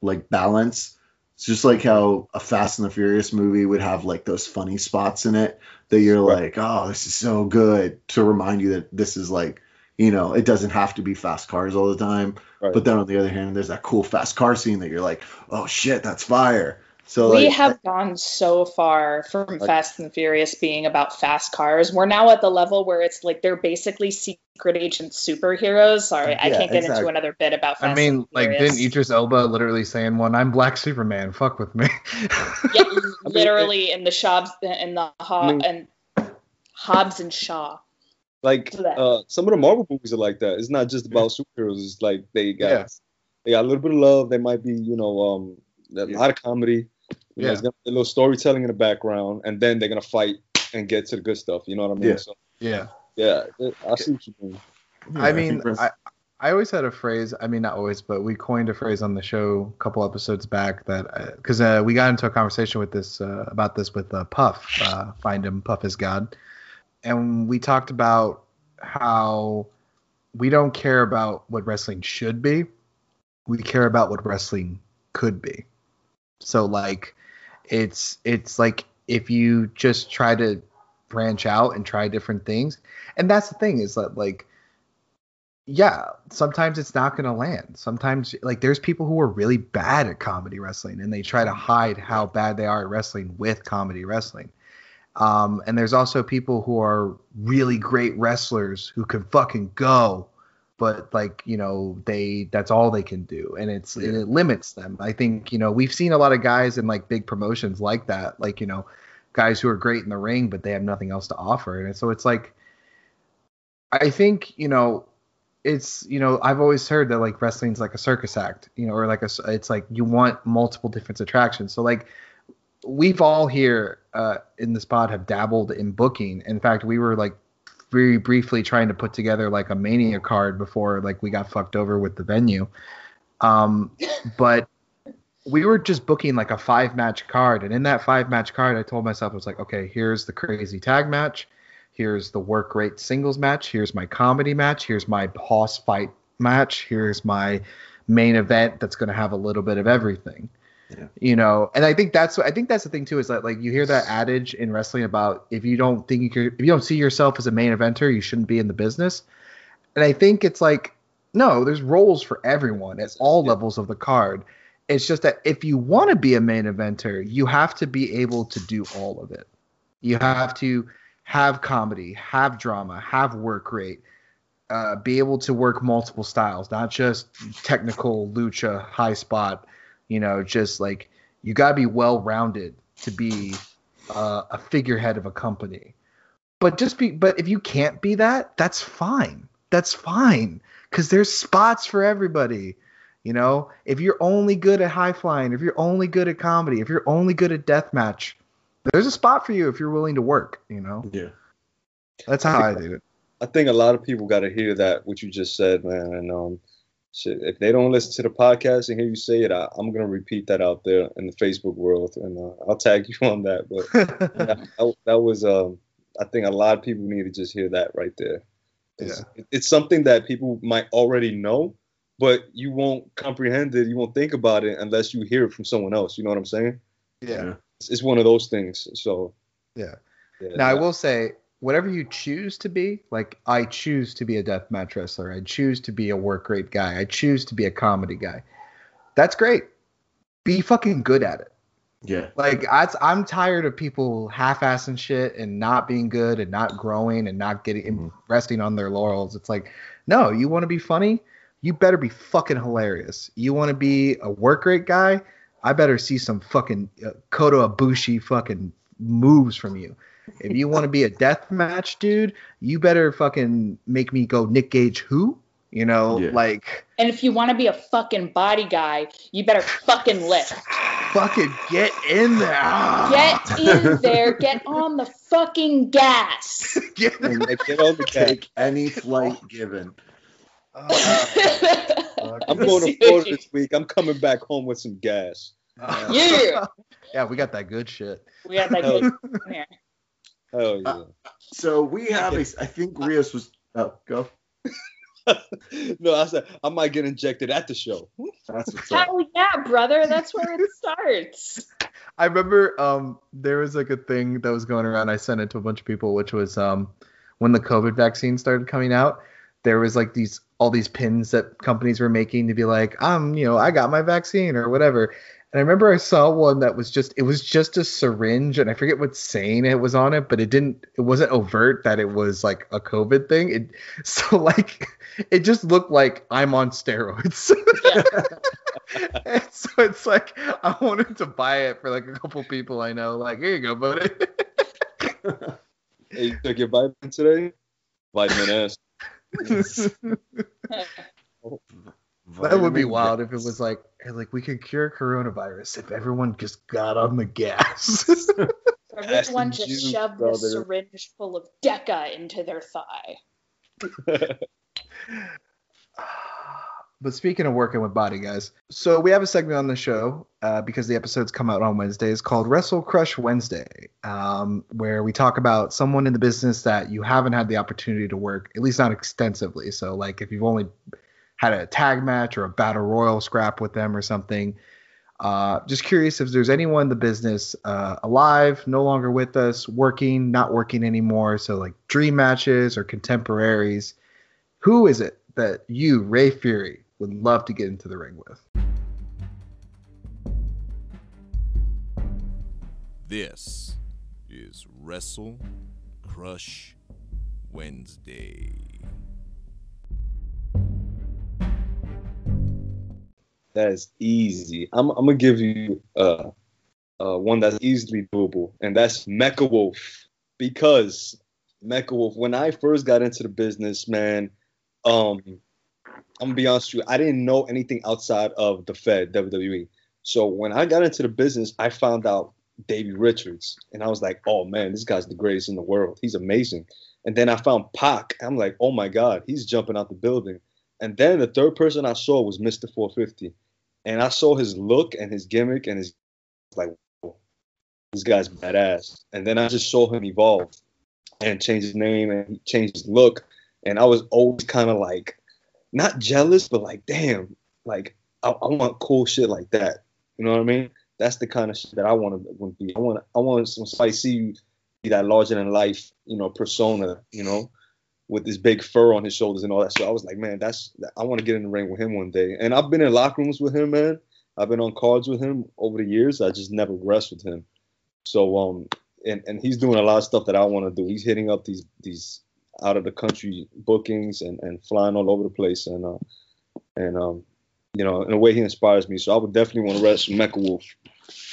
like balance. It's just like how a Fast and the Furious movie would have like those funny spots in it that you're
Right.
like, oh, this is so good to remind you that this is like, you know, it doesn't have to be fast cars all the time.
Right.
But then on the other hand, there's that cool fast car scene that you're like, oh shit, that's fire. So
we
like,
have gone so far from
Like-
Fast and Furious being about fast cars. We're now at the level where it's like they're basically secret agent superheroes. Sorry, I can't get
exactly.
into another bit about Fast
I mean,
and
like,
Furious.
didn't Idris Elba literally saying one, "I'm Black Superman, fuck with me."
Yeah, literally in the shops in the Hob-
I mean-
and Hobbs and Shaw.
Like uh, some of the Marvel movies are like that. It's not just about superheroes. It's like they got
Yeah.
they got a little bit of love. They might be you know um a lot of comedy. You know,
Yeah.
it's gonna be a little storytelling in the background, and then they're gonna fight and get to the good stuff. You know what I mean?
Yeah.
So
yeah.
yeah, I see what you mean.
yeah,
I mean, I, I always had a phrase. I mean, not always, but we coined a phrase on the show a couple episodes back that because uh, we got into a conversation with this uh, about this with uh, Puff. Uh, Find him, Puff is God, and we talked about how we don't care about what wrestling should be. We care about what wrestling could be. So like, it's it's like if you just try to branch out and try different things, and that's the thing is that like yeah, sometimes it's not going to land. Sometimes, like, there's people who are really bad at comedy wrestling and they try to hide how bad they are at wrestling with comedy wrestling. Um, and there's also people who are really great wrestlers who can fucking go, but like, you know, they that's all they can do. And it's and it limits them. I think, you know, we've seen a lot of guys in like big promotions like that, like, you know, guys who are great in the ring, but they have nothing else to offer. And so it's like, I think, you know, it's you know I've always heard that like wrestling's like a circus act, you know, or like a it's like you want multiple different attractions. So like we've all here uh, in this pod have dabbled in booking. In fact, we were like very briefly trying to put together like a mania card before like we got fucked over with the venue. Um, but we were just booking like a five match card, and in that five match card, I told myself I was like, okay, here's the crazy tag match. Here's the work rate singles match. Here's my comedy match. Here's my boss fight match. Here's my main event that's going to have a little bit of everything
Yeah.
you know and i think that's i think that's the thing too is that like you hear that adage in wrestling about if you don't think you could if you don't see yourself as a main eventer you shouldn't be in the business and i think it's like no there's roles for everyone at all
Yeah.
levels of the card it's just that if you want to be a main eventer you have to be able to do all of it you have to have comedy, have drama, have work rate, uh, be able to work multiple styles, not just technical lucha high spot. You know, just like you got to be well rounded to be uh, a figurehead of a company. But just be, but if you can't be that, that's fine. That's fine because there's spots for everybody. You know, if you're only good at high flying, if you're only good at comedy, if you're only good at deathmatch, there's a spot for you if you're willing to work. You know,
yeah.
that's how I do it.
I think a lot of people got to hear that what you just said, man. And um, shit, if they don't listen to the podcast and hear you say it, I, I'm gonna repeat that out there in the Facebook world, and uh, I'll tag you on that. But that, that, that was, um, I think a lot of people need to just hear that right there. It's, it's something that people might already know, but you won't comprehend it, you won't think about it unless you hear it from someone else. You know what I'm saying?
yeah.
It's, it's one of those things. So
Yeah.
yeah
Now I will say, whatever you choose to be, like I choose to be a deathmatch wrestler. I choose to be a work rate guy. I choose to be a comedy guy. That's great. Be fucking good at it.
Yeah.
Like I, I'm tired of people half-assing shit and not being good and not growing and not getting
Mhm.
resting on their laurels. It's like, no, you want to be funny, you better be fucking hilarious. You want to be a work rate guy, I better see some fucking uh, Kota Ibushi fucking moves from you. If you want to be a death match dude, you better fucking make me go Nick Gage who? You know,
Yeah.
like
And if you want to be a fucking body guy, you better fucking lift.
fucking get in there.
Get in there, get on the fucking gas.
Get
And they get on the.
Take any flight given.
Ah.
I'm going to Florida this week. I'm coming back home with some gas.
Yeah.
yeah, we got that good shit.
we got that good in here.
Hell yeah.
Uh, So we have a. I think Rios was. Oh, go.
no, I said I might get injected at the show.
That's what's up.
Hell yeah, brother. That's where it starts.
I remember um there was like a thing that was going around. I sent it to a bunch of people, which was um when the COVID vaccine started coming out. There was like these all these pins that companies were making to be like, um, you know, I got my vaccine or whatever. And I remember I saw one that was just it was just a syringe, and I forget what saying it was on it, but it didn't it wasn't overt that it was like a COVID thing. It so like it just looked like I'm on steroids. And so it's like I wanted to buy it for like a couple people I know. Like, here you go, buddy.
Hey, you took your vitamin today? Vitamin S. Oh.
That would be
Vitamin
wild if it was like, hey, like we could cure coronavirus if everyone just got on the gas.
Everyone
Acid
just
juice,
shoved a syringe full of Deca into their thigh.
but speaking of working with body guys, so we have a segment on the show uh, because the episodes come out on Wednesdays called Wrestle Crush Wednesday, um, where we talk about someone in the business that you haven't had the opportunity to work, at least not extensively. So, like if you've only had a tag match or a battle royal scrap with them or something. Uh, just curious if there's anyone in the business uh, alive, no longer with us, working, not working anymore. So, like dream matches or contemporaries. Who is it that you, Rey Fury, would love to get into the ring with?
This is Wrestle Crush Wednesday.
That is easy. I'm, I'm gonna give you uh, uh, one that's easily doable, and that's Mecha Wolf. Because Mecha Wolf, when I first got into the business, man, um, I'm gonna be honest with you, I didn't know anything outside of the Fed WWE. So when I got into the business, I found out Davey Richards, and I was like, oh man, this guy's the greatest in the world. He's amazing. And then I found Pac. I'm like, oh my god, he's jumping out the building. And then the third person I saw was Mr. 450. And I saw his look and his gimmick and his like, this guy's badass. And then I just saw him evolve and change his name and change his look. And I was always kind of like, not jealous, but like, damn, like I, I want cool shit like that. You know what I mean? That's the kind of shit that I want to be. I want I want some you be that larger than life, you know, persona, you know, with this big fur on his shoulders and all that. So I was like, man, that's I want to get in the ring with him one day. And I've been in locker rooms with him, man. I've been on cards with him over the years. I just never wrestled with him. So um, and and he's doing a lot of stuff that I want to do. He's hitting up these these out of the country bookings and and flying all over the place and uh and um you know in a way he inspires me. So I would definitely want to wrestle Mecha Wolf.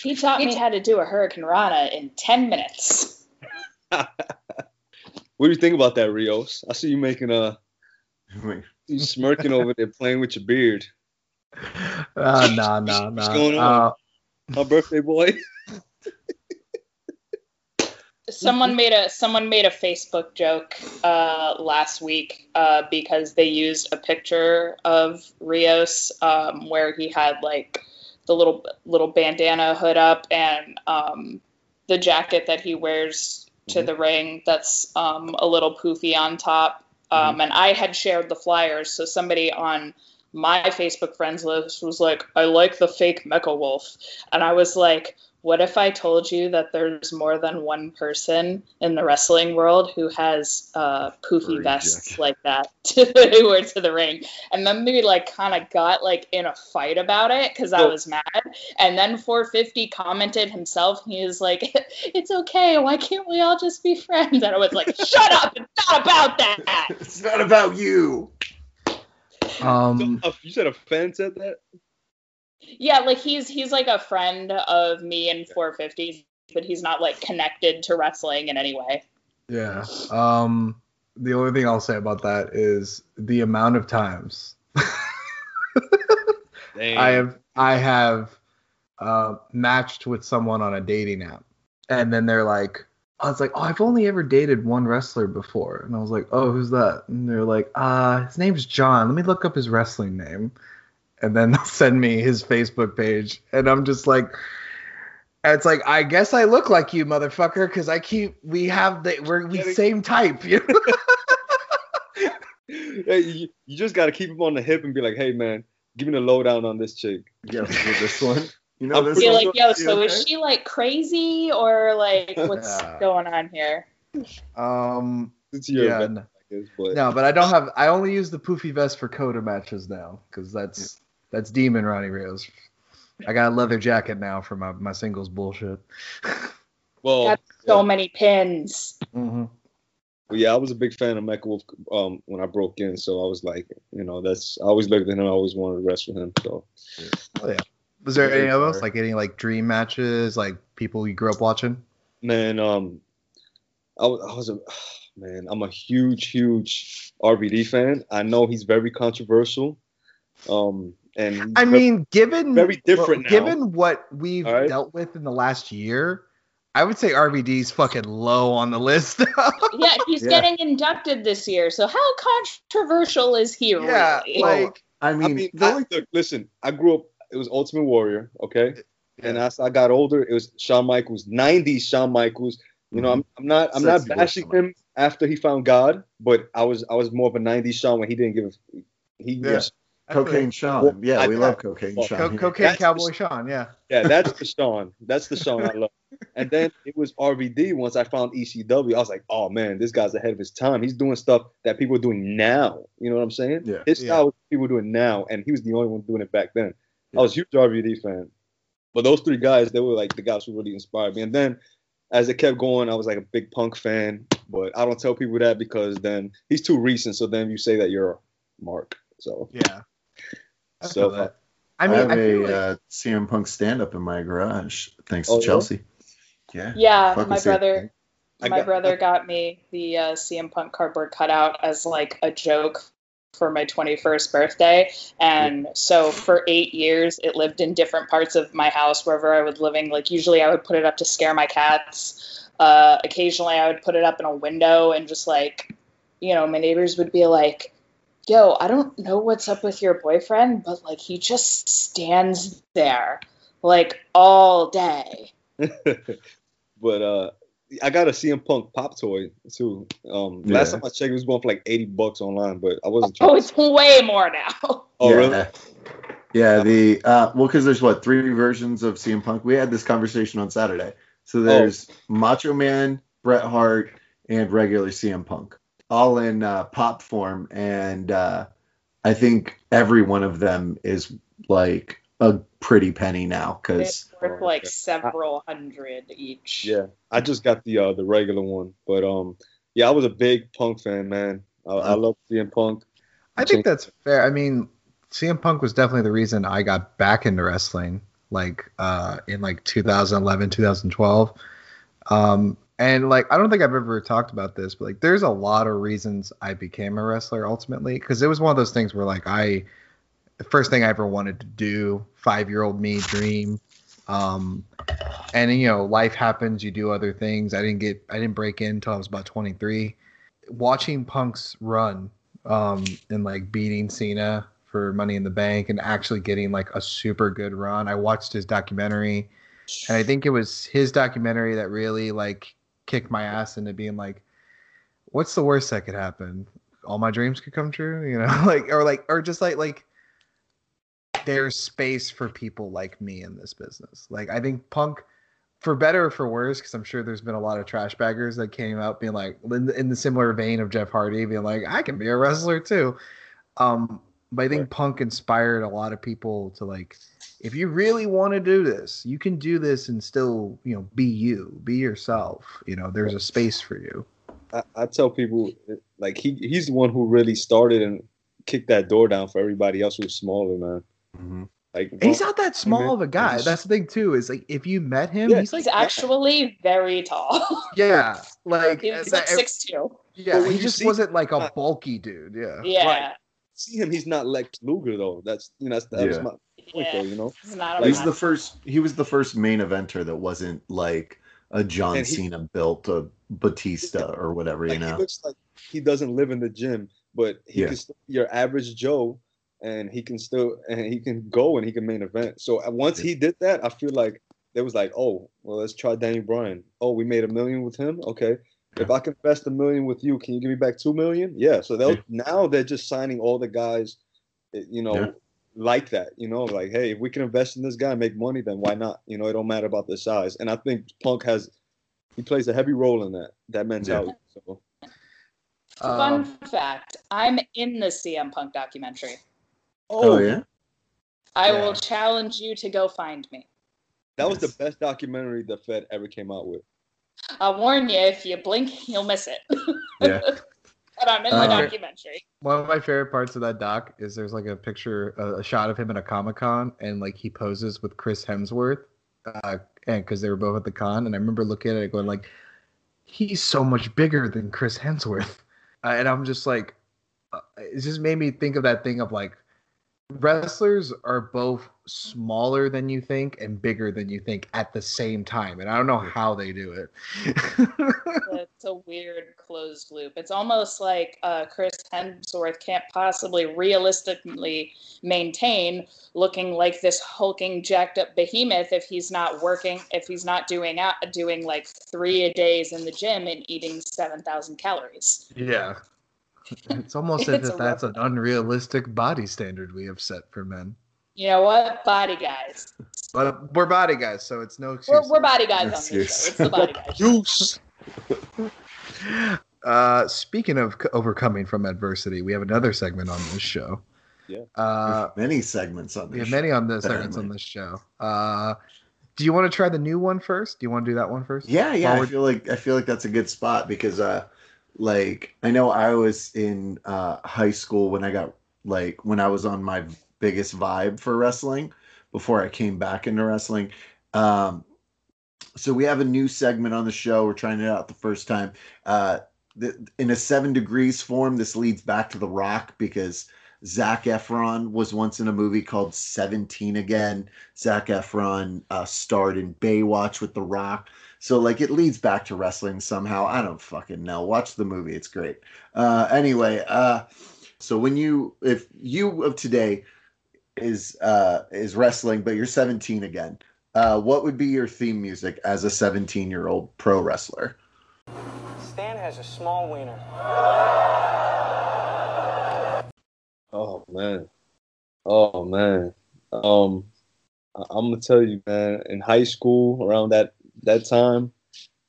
He taught me how to do a Hurricane Rana in 10 minutes.
What do you think about that, Rios? I see you making a you smirking over there playing with your beard.
Uh, nah, nah,
What's going on?
Uh,
My birthday boy.
Someone made a someone made a Facebook joke uh, last week uh, because they used a picture of Rios um, where he had like the little little bandana hood up and um, the jacket that he wears to
Mhm.
the ring that's um, a little poofy on top. Um, And I had shared the flyers, so somebody on my Facebook friends list was like, "I like the fake Mecha Wolf," and I was like, "What if I told you that there's more than one person in the wrestling world who has uh, poofy
Furry
vests
jacket.
like that to wear to the ring?" And then we like kind of got like in a fight about it because I was mad. And then 450 commented himself. He was like, "It's okay. Why can't we all just be friends?" And I was like, "Shut up! It's not about that."
It's not about you.
um,
you said a fan said that?
Yeah, like he's he's like a friend of me and 450, but he's not like connected to wrestling in any way.
yeah. Um, the only thing I'll say about that is the amount of times I have I have uh, matched with someone on a dating app, and then they're like, I was like, oh, I've only ever dated one wrestler before, and I was like, oh, who's that? And they're like, uh, his name's John. Let me look up his wrestling name, and then they'll send me his Facebook page, and I'm just like. It's like I guess I look like you, motherfucker, because I keep we have the we're we same type. You know?
Hey, you, you just gotta keep him on the hip and be like, hey man, give me the lowdown on this chick.
Yeah, this one. You know
I'm
this
Be
one?
like, yo,
You
so is she like crazy or like what's
Yeah.
going on here?
um,
It's your
yeah,
best,
n-
I guess, but
no, but I don't have. I only use the poofy vest for Coda matches now because that's that's Demon Ronnie Rios. I got a leather jacket now for my my singles bullshit.
well,
Got so many pins.
mm-hmm.
But yeah, I was a big fan of Mecha Wolf um, when I broke in, so I was like, you know, that's I always looked at him, I always wanted to wrestle him. So yeah.
Was there any of
fair.
like any like dream matches, like people you grew up watching?
man, um, I was, I was a man. I'm a huge, huge RVD fan. I know he's very controversial, um, and
I mean, given
very different now.
Given what we've
All right.
dealt with in the last year, I would say RVD's fucking low on the list.
Yeah, he's
Yeah.
getting inducted this year. So how controversial is he
yeah,
really?
like
I mean,
I mean,
the
I- look, listen, I grew up. It was Ultimate Warrior, okay, and as I got older, it was Shawn Michaels, '90s Shawn Michaels. You know, I'm, mm-hmm. I'm not, I'm not
Sexy
bashing him after he found God, but I was, I was more of a '90s Shawn when he didn't give. a He,
Yeah. Cocaine Shawn.
Well,
Yeah,
I-
we love cocaine
well,
Shawn.
Co- cocaine
That's
cowboy
the-
Shawn, yeah.
Yeah, that's the Shawn. That's the Shawn I love. And then it was RVD. Once I found ECW, I was like, oh man, this guy's ahead of his time. He's doing stuff that people are doing now. You know what I'm saying?
Yeah.
His
Yeah.
style was what people doing now, and he was the only one doing it back then.
Yeah.
I was a huge RVD fan. But those three guys, they were like the guys who really inspired me. And then as it kept going, I was like a big punk fan. But I don't tell people that because then he's too recent. So then you say that you're Mark. So
Yeah. I
So,
feel that.
I,
I mean,
have
I feel
a
like,
uh, CM Punk stand up in my garage, thanks
Oh,
to? Chelsea. Yeah.
yeah,
Fuck
my brother
Punk.
I
my
got-
brother got me the uh, CM Punk cardboard cutout as like a joke for my 21st birthday. And so for eight years, it lived in different parts of my house wherever I was living. Like usually I would put it up to scare my cats. Uh, occasionally I would put it up in a window and just like, you know, my neighbors would be like, yo, I don't know what's up with your boyfriend, but like he just stands there like all day.
but uh I got a CM Punk pop toy too. Um last time I checked it was going for like 80 bucks online, but I wasn't trying
Oh, it's way more now.
Oh
yeah.
really?
Yeah, the uh, well, because there's what three versions of CM Punk. We had this conversation on Saturday. So there's Macho Man, Bret Hart, and regular CM Punk, all in uh, pop form, and uh, I think every one of them is like a pretty penny now. Because
It's worth like
okay.
several hundred each.
Yeah. I just got the uh the regular one. But um yeah, I was a big Punk fan, man. I, I love CM Punk.
I think that's fair. I mean, CM Punk was definitely the reason I got back into wrestling, like uh, in like 2011, 2012. Um, and like, I don't think I've ever talked about this, but like, there's a lot of reasons I became a wrestler ultimately, because it was one of those things where like I, the first thing I ever wanted to do, five year old me dream. Um, and you know, life happens. You do other things. I didn't get, I didn't break in until I was about 23. Watching Punk's run um, and like beating Cena for Money in the Bank and actually getting like a super good run. I watched his documentary, and I think it was his documentary that really like kicked my ass into being like, what's the worst that could happen? All my dreams could come true, you know, like or like or just like like there's space for people like me in this business. Like I think Punk for better or for worse, because I'm sure there's been a lot of trash baggers that came out being like, in the, in the similar vein of Jeff Hardy, being like, I can be a wrestler too. Um, but I think Punk inspired a lot of people to like, if you really want to do this, you can do this and still, you know, be you, be yourself. You know, there's a space for you.
I, I tell people like he he's the one who really started and kicked that door down for everybody else who was smaller, man.
Mhm.
Like
And he's not that small
man.
of a guy. That's the thing too. Is like if you met him,
Yeah,
he's like
He's actually very tall.
yeah, like
He's
that-
like six two.
Yeah,
when
he just
see-
wasn't like a bulky dude. Yeah.
Yeah.
See him, he's not Lex Luger though. That's you know that's, that's
Yeah.
my point
Yeah.
though. You know,
He's not a
the first. He was the first main eventer that wasn't like a John
he-
Cena built a Batista or whatever. You
like he looks like he doesn't live in the gym, but he
Yeah.
can still your average Joe, and he can still and he can go and he can main event. So uh, once he did that, I feel like they was like, oh, well, let's try Danny Bryan. Oh, we made a million with him. Okay. If I can invest a million with you, can you give me back two million? Yeah. So they'll now they're just signing all the guys, eh, you know,
Yeah.
Like that. You know, like hey, if we can invest in this guy and make money, then why not? You know, it don't matter about the size. And I think Punk has he plays a heavy role in that that mentality. So
Fun
Um,
fact: I'm in the CM Punk documentary.
Oh yeah.
I
Yeah.
will challenge you to go find me.
That was the best documentary the Fed ever came out with.
I'll warn you: if you blink, you'll miss it.
Yeah.
but I'm in the
Uh,
documentary.
One of my favorite parts of that doc is there's like a picture, a, a shot of him at a comic con, and like he poses with Chris Hemsworth, uh, and because they were both at the con, and I remember looking at it going like, he's so much bigger than Chris Hemsworth, uh, and I'm just like, uh, it just made me think of that thing of like, wrestlers are both smaller than you think and bigger than you think at the same time, and I don't know how they do it.
It's a weird closed loop. It's almost like uh, Chris Hemsworth can't possibly realistically maintain looking like this hulking, jacked up behemoth if he's not working, if he's not doing out, doing like three a days in the gym and eating seven thousand calories.
Yeah. It's almost as if
a
that's an unrealistic body standard we have set for men.
You know what? Body guys.
But we're body guys, so it's no excuse.
We're, we're body guys on this show. It's the body guys.
Juice.
Uh, speaking of c- overcoming from adversity, we have another segment on this show.
Yeah.
Uh,
many segments on
we
this.
have many on this
Damn
segments on
it.
this show. Uh, do you want to try the new one first? Do you want to do that one first?
Yeah, yeah.
While
I feel like I feel like that's a good spot because uh like I know I was in uh high school when I got like when I was on my biggest vibe for wrestling before I came back into wrestling. Um so we have a new segment on the show. We're trying it out the first time. Uh th- in a seven degrees form, this leads back to The Rock because Zac Efron was once in a movie called 17 Again. Zac Efron uh, starred in Baywatch with The Rock. So like it leads back to wrestling somehow. I don't fucking know. Watch the movie. It's great. Uh anyway, uh so when you if you of today is uh is wrestling but you're 17 again, uh what would be your theme music as a 17-year-old pro wrestler?
Stan has a small wiener.
Oh man. Oh man. Um I- I'm gonna tell you, man, in high school around that that time,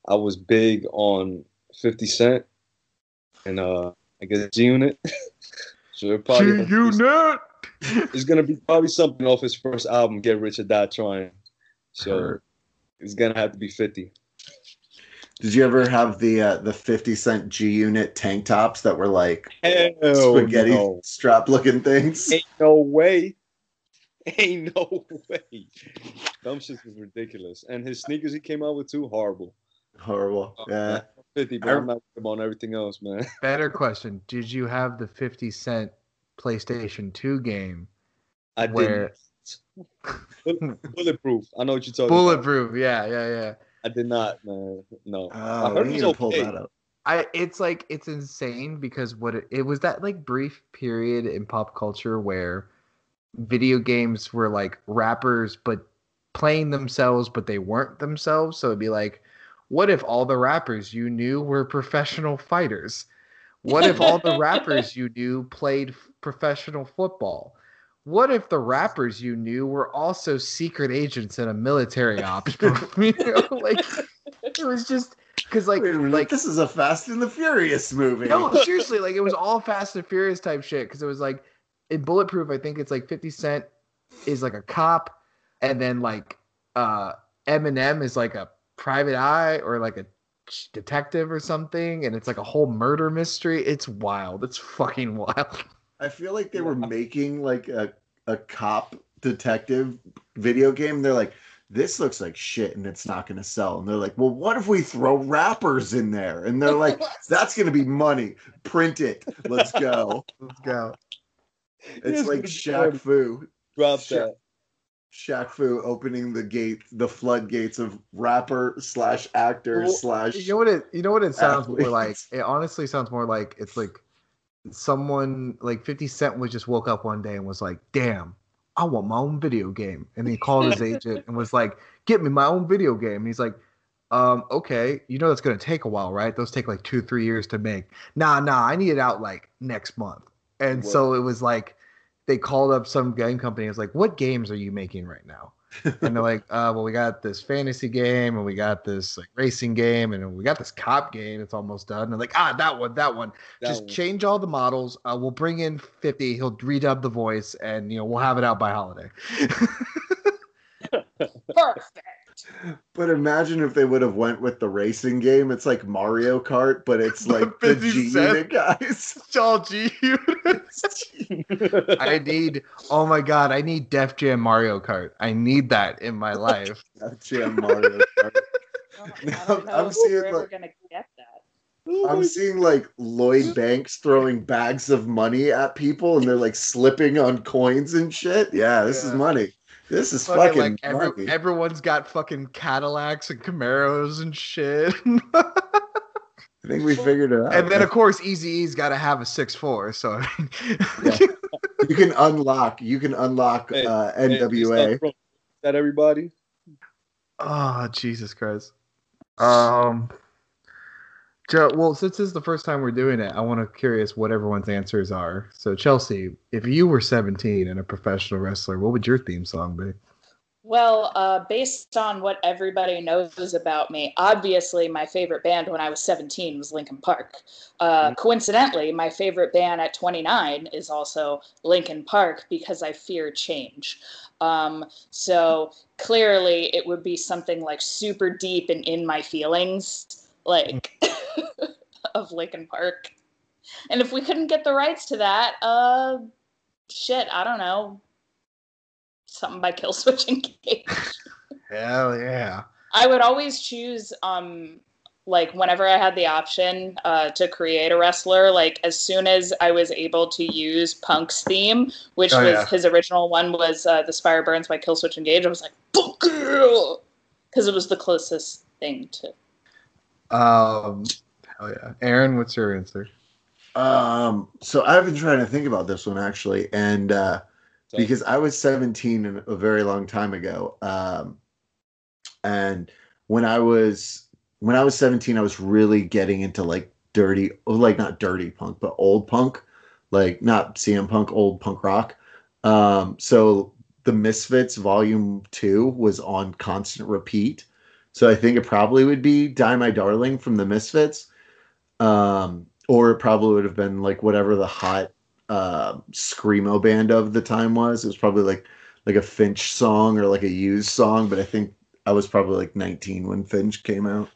I was big on 50 Cent and uh I guess G Unit. so it probably
G-Unit!
it's gonna be probably something off his first album, Get Rich or Die Trying. So
Heard.
it's gonna have to be 50.
Did you ever have the uh, the 50 cent G unit tank tops that were like
Hell
spaghetti
no.
strap looking things?
Ain't no way. Ain't no way. Dumb shit was ridiculous. And his sneakers he came out with too, horrible.
Horrible. Yeah.
50, but
I-
I'm not on everything else, man.
Better question: Did you have the Fifty Cent PlayStation Two game
I
where
didn't. Bulletproof. I know what you're talking about.
bulletproof? Yeah, yeah, yeah.
I did not, man. No. Oh, I
Oh,
heard
we
it
need
was
to pull that up.
I it's like it's insane because what it, it was that like brief period in pop culture where video games were like rappers but playing themselves but they weren't themselves so it'd be like what if all the rappers you knew were professional fighters what if all the rappers you knew played professional football what if the rappers you knew were also secret agents in a military ops you know like it was just because like
minute,
like
this is a Fast and the Furious movie.
no, seriously, like it was all Fast and Furious type shit. Because it was like in Bulletproof, I think it's like Fifty Cent is like a cop, and then like uh Eminem is like a private eye or like a detective or something, and it's like a whole murder mystery. It's wild. It's fucking wild.
I feel like they were making like a, a cop detective video game. They're like, this looks like shit and it's not going to sell. And they're like, well, what if we throw rappers in there? And they're like, that's going to be money. Print it. Let's go.
Let's go.
It's
Yes,
like
it's
Shaq. Fu.
Drop
Shit.
that.
Shaq Fu opening the gate, the floodgates of rapper slash actor
Well,
slash.
You know what it? You know what it sounds more like? It honestly sounds more like it's like someone like Fifty Cent was just woke up one day and was like, "Damn, I want my own video game," and he called his agent and was like, "Get me my own video game." And he's like, "Um, okay, you know that's gonna take a while, right? Those take like two, three years to make. Nah, nah, I need it out like next month." And so it was like they called up some game company. and was like, "What games are you making right now?" and they're like, uh, well, we got this fantasy game and we got this like racing game and we got this cop game. It's almost done. And they're like, ah, that one, that one.
That
Just
one.
change all the models. Uh, we'll bring in 50. He'll redub the voice and, you know, we'll have it out by holiday.
Perfect.
But imagine if they would have went with the racing game. It's like Mario Kart, but it's like the
50
G
Cent.
unit guys.
all G I need, oh my God, I need Def Jam Mario Kart. I need that in my life.
Def Jam Mario Kart.
Oh, I don't know
I'm seeing,
we're
like-
gonna get that.
Oh
I'm seeing like Lloyd Banks throwing bags of money at people and they're like slipping on coins and shit. Yeah, this is money. This is
Fucking,
fucking
like every, everyone's got fucking Cadillacs and Camaros and shit.
I think we figured it out.
and then of course Eazy-E's got to have a six four. So
Yeah. you can unlock. You can unlock
Hey,
uh,
Hey,
NWA.
Is that everybody?
oh Jesus Christ. Um, Joe. Well, since this is the first time we're doing it, I want to curious what everyone's answers are. So Chelsea, if you were seventeen and a professional wrestler, what would your theme song be?
Well, uh, based on what everybody knows about me, obviously my favorite band when I was 17 was Linkin Park. Uh, coincidentally, my favorite band at 29 is also Linkin Park because I fear change. Um, so clearly, it would be something like super deep and in my feelings, like of Linkin Park. And if we couldn't get the rights to that, uh, shit, I don't know, something by Killswitch Engage.
Hell yeah!
I would always choose um like whenever I had the option uh, to create a wrestler, like as soon as I was able to use Punk's theme, which
Oh,
was
yeah.
his original one was uh, This Fire Burns by Killswitch Engage, I was like, fuck because it was the closest thing to.
Um, hell yeah, Aaron, what's your answer?
Um, so I've been trying to think about this one actually, and uh, because I was 17 a very long time ago, um, and when I was when I was 17, I was really getting into like dirty, like not dirty punk, but old punk, like not CM Punk, old punk rock. Um, so the Misfits Volume Two was on constant repeat. So I think it probably would be "Die My Darling" from the Misfits, um, or it probably would have been like whatever the hot uh, screamo band of the time was. It was probably like like a Finch song or like a used song, but I think I was probably like 19 when Finch came out.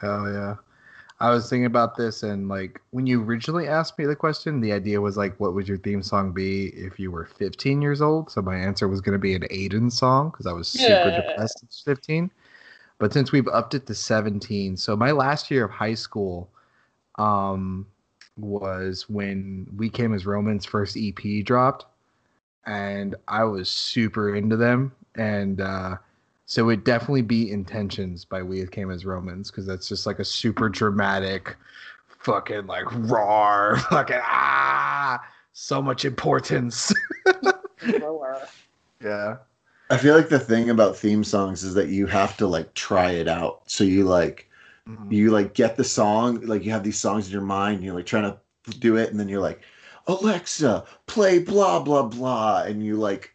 Hell yeah. I was thinking about this and like when you originally asked me the question, the idea was like, what would your theme song be if you were 15 years old? So my answer was going to be an Aiden song because I was super
Yeah.
depressed at 15. But since we've upped it to 17, so my last year of high school um, was when We Came as Romans first EP dropped. And I was super into them. And uh, so it'd definitely be Intentions by We Came as Romans because that's just like a super dramatic, fucking like roar, fucking ah, so much importance. yeah.
I feel like the thing about theme songs is that you have to like try it out. So you like
Mhm.
you like get the song, like you have these songs in your mind, and you're like trying to do it, and then you're like, Alexa, play blah blah blah, and you like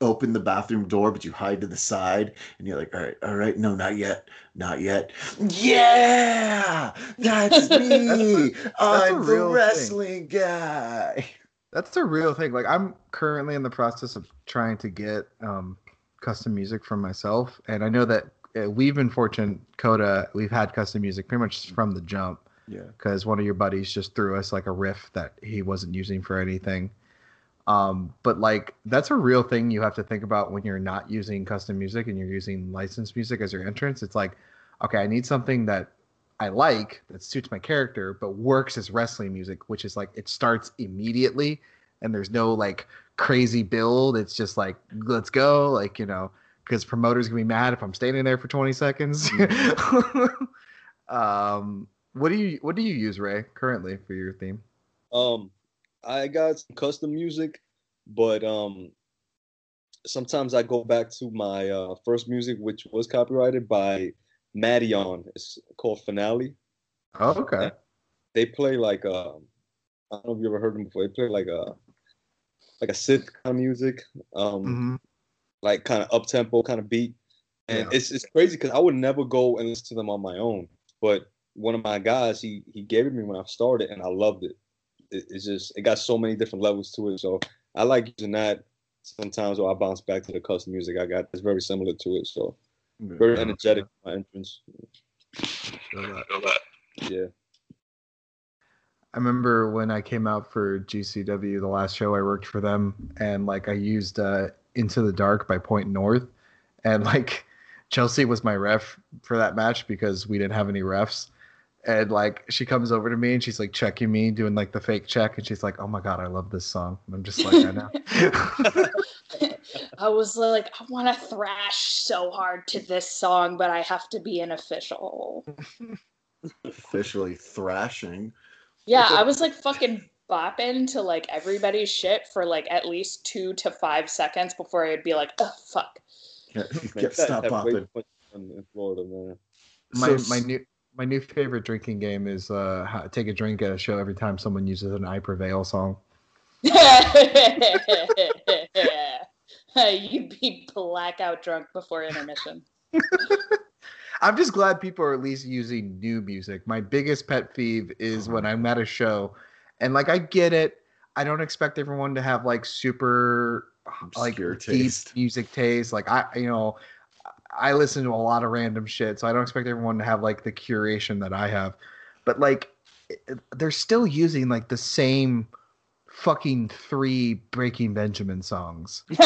open the bathroom door, but you hide to the side, and you're like, all right, all right, no, not yet, not yet. Yeah, that's me. I'm the
real thing.
wrestling guy.
That's a real thing. Like I'm currently in the process of trying to get um, custom music for myself, and I know that we've been fortunate, Coda. We've had custom music pretty much from the jump.
Yeah.
because one of your buddies just threw us like a riff that he wasn't using for anything. Um, but like that's a real thing you have to think about when you're not using custom music and you're using licensed music as your entrance. It's like, okay, I need something that I like that suits my character, but works as wrestling music, which is like it starts immediately and there's no like crazy build. It's just like let's go, like you know, because promoters gonna be mad if I'm standing there for 20 seconds. um, what do you what do you use, Rey, currently for your theme?
Um, I got some custom music, but um, sometimes I go back to my uh, first music, which was copyrighted by Madeon. It's called Finale.
Oh, okay.
They play like uh, I don't know if you ever heard them before. They play like a like a synth kind of music, um,
Mhm.
Like kind of up tempo kind of beat, and
Yeah.
it's it's crazy because I would never go and listen to them on my own, but one of my guys he he gave it me when I started, and I loved it. it. It's just it got so many different levels to it, so I like using that. Sometimes or I bounce back to the custom music I got. It's very similar to it, so very energetic. My entrance, yeah.
I remember when I came out for GCW, the last show I worked for them, and like I used uh, "Into the Dark" by Point North, and like Chelsea was my ref for that match because we didn't have any refs, and like she comes over to me and she's like checking me, doing like the fake check, and she's like, "Oh my god, I love this song," and I'm just like, "I know."
I was like, I want to thrash so hard to this song, but I have to be an official.
Officially thrashing.
Yeah, I was like fucking bopping to like everybody's shit for like at least two to five seconds before I'd be like, oh fuck.
Can't,
Man,
can't
that-
stop
that way
popping.
much fun in Florida, man.
my
So-
my new my new favorite drinking game is uh, how, take a drink at a show every time someone uses an "I Prevail" song.
You'd be blackout drunk before intermission.
I'm just glad people are at least using new music. My biggest pet peeve is when I'm at a show, and like I get it. I don't expect everyone to have like super like
Obscure
deep
taste.
music taste. Like I, you know, I listen to a lot of random shit, so I don't expect everyone to have like the curation that I have. But like, they're still using like the same fucking three Breaking Benjamin songs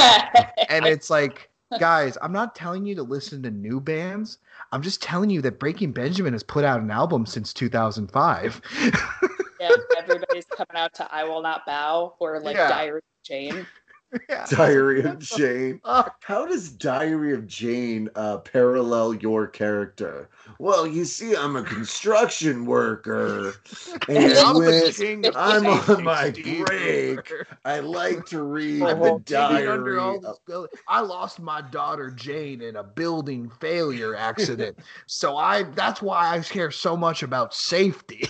and it's like guys i'm not telling you to listen to new bands i'm just telling you that breaking benjamin has put out an album since 2005
yeah, everybody's coming out to I Will Not Bow or like
Yeah.
Diary of Jane.
yeah.
Diary of Jane. How does Diary of Jane uh, parallel your character? Well, you see, I'm a construction worker, and
I'm the
when
king of
I'm on my break, I like to read the diary.
under all
of-
this. I lost my daughter Jane in a building failure accident, so I that's why I care so much about safety.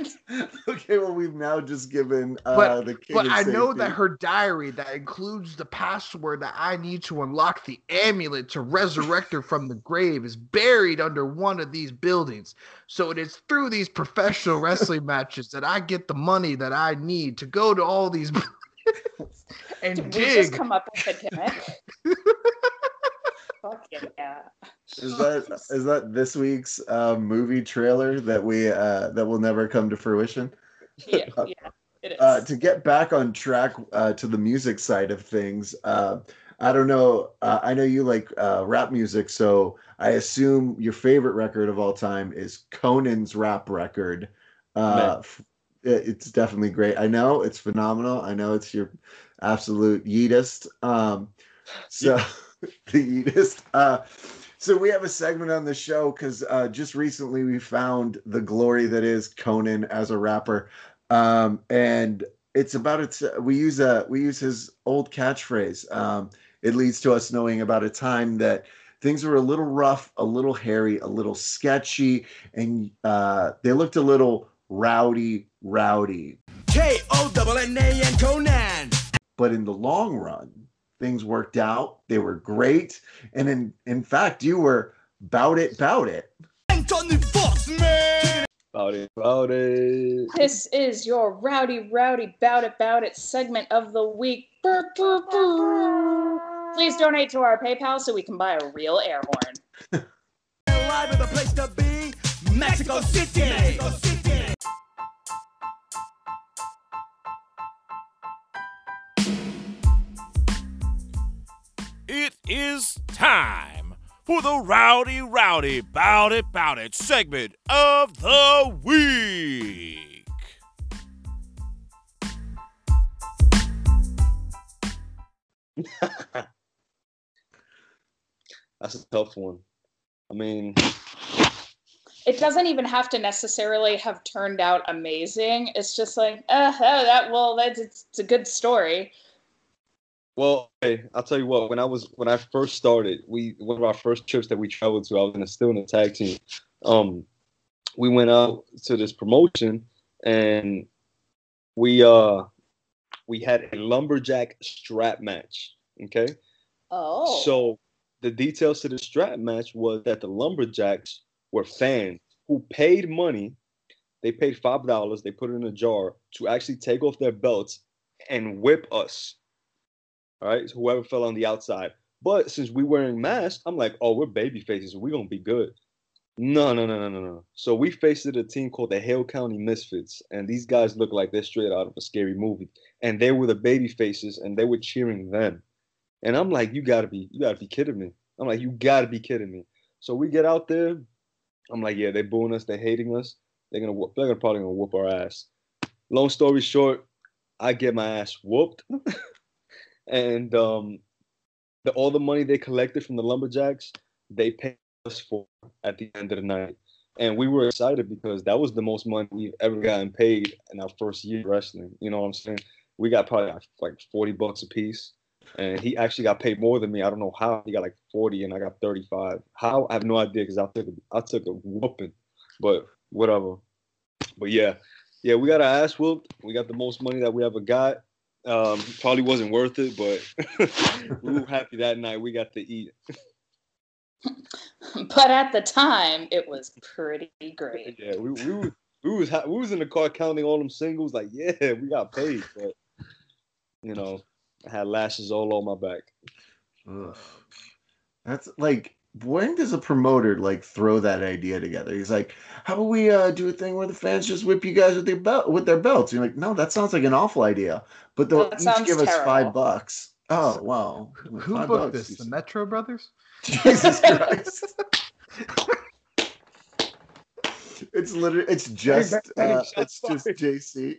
okay, well, we've now just given uh,
But-
the king
But
of
I know that her diary that includes the password that I need to unlock the amulet to resurrect her from the grave is buried under one of these buildings. So it is through these professional wrestling matches that I get the money that I need to go to all these and
Did we just
dig.
come up with a gimmick? Fucking yeah.
Is that is that this week's uh, movie trailer that we uh, that will never come to fruition?
Yeah, yeah, it is.
Uh, to get back on track uh, to the music side of things, uh, I don't know. Uh, I know you like uh, rap music, so I assume your favorite record of all time is Konnan's rap record. Uh, f- it- it's definitely great. I know it's phenomenal. I know it's your absolute yeetest. Um, so the yeetest. Uh, so we have a segment on the show because uh, just recently we found the glory that is Konnan as a rapper, um, and it's about its. We use a we use his old catchphrase. Um, it leads to us knowing about a time that things were a little rough, a little hairy, a little sketchy, and uh, they looked a little rowdy, rowdy.
K O double N A and Konnan.
But in the long run, things worked out. They were great, and in in fact, you were bout it, bout it.
Anthony Fox, man.
About it, about it.
This is your rowdy, rowdy, bout it, bout it segment of the week. Please donate to our PayPal so we can buy a real air horn.
Live at the place to be, Mexico City. Mexico City.
Time for the Rowdy Rowdy Bout It Bout It segment of the week.
That's a tough one. I mean,
It doesn't even have to necessarily have turned out amazing. It's just like, uh, oh, that well, that's it's, it's a good story.
Well, okay, I'll tell you what. When I was when I first started, we one of our first trips that we traveled to, I was in a, still in a tag team. Um, we went out to this promotion, and we uh we had a lumberjack strap match. Okay.
Oh,
So the details to the strap match was that the lumberjacks were fans who paid money. They paid five dollars. They put it in a jar to actually take off their belts and whip us. All right, so whoever fell on the outside. But since we wearing masks, I'm like, oh, we're baby faces. We're gonna be good. No, no, no, no, no, no. So we faced a team called the Hale County Misfits, and these guys look like they're straight out of a scary movie. And they were the baby faces, and they were cheering them. And I'm like, you gotta be, you gotta be kidding me. I'm like, you gotta be kidding me. So we get out there. I'm like, yeah, they're booing us, they're hating us. They're gonna, they're gonna probably gonna whoop our ass. Long story short, I get my ass whooped, and um, the all the money they collected from the lumberjacks, they paid us for at the end of the night. And we were excited because that was the most money we've ever gotten paid in our first year wrestling. You know what I'm saying? We got probably like, like 40 bucks a piece and he actually got paid more than me. I don't know how. He got like 40 and I got 35. How? I have no idea because I took I took a whooping, but whatever. But yeah, yeah, we got our ass whooped. We got the most money that we ever got. Um, probably wasn't worth it, but we were happy that night. We got to eat.
but at the time, it was pretty great.
Yeah, we we was we was ha- we was in the car counting all them singles. Like, yeah, we got paid, but you know, I had lashes all on my back.
Ugh. That's like when does a promoter like throw that idea together? He's like, "How about we uh, do a thing where the fans just whip you guys with their belt with their belts?" And you're like, "No, that sounds like an awful idea." But they'll
That
each
sounds
give us five bucks. Oh wow!
Who
Five
booked
bucks.
this? The Metro Brothers?
Jesus Christ! it's literally it's just
bang,
uh,
shots
it's just. JC.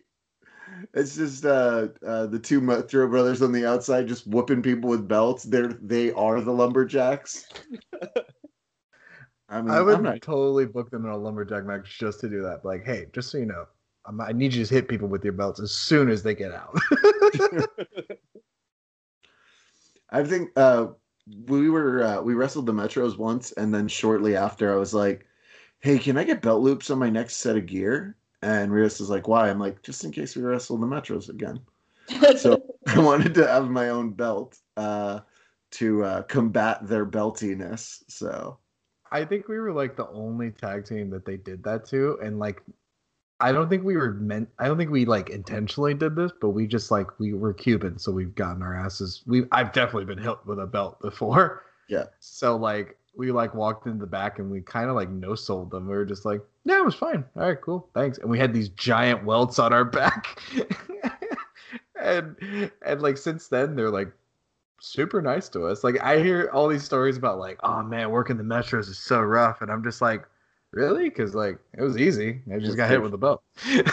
It's just uh, uh, the two Metro brothers on the outside just whooping people with belts. They're they are the lumberjacks. I mean,
I would
not
totally book them in a lumberjack match just to do that. Like, hey, just so you know, I'm, I need you to hit people with your belts as soon as they get out.
I think uh, we were uh, we wrestled the Metros once, and then shortly after, I was like, "Hey, can I get belt loops on my next set of gear?" And Rios is like, "Why?" I'm like, "Just in case we wrestle the Metros again." So I wanted to have my own belt uh, to uh, combat their beltiness. So
I think we were like the only tag team that they did that to, and like, I don't think we were meant. I don't think we like intentionally did this, but we just like we were Cuban, so we've gotten our asses. We I've definitely been hit with a belt before.
Yeah.
So like we like walked in the back and we kind of like no sold them. We were just like, yeah, it was fine. All right, cool, thanks. And we had these giant welts on our back, and and like since then they're like super nice to us. Like I hear all these stories about like, oh man, working the metros is so rough, and I'm just like, really? Because like it was easy. I just got hit with a belt.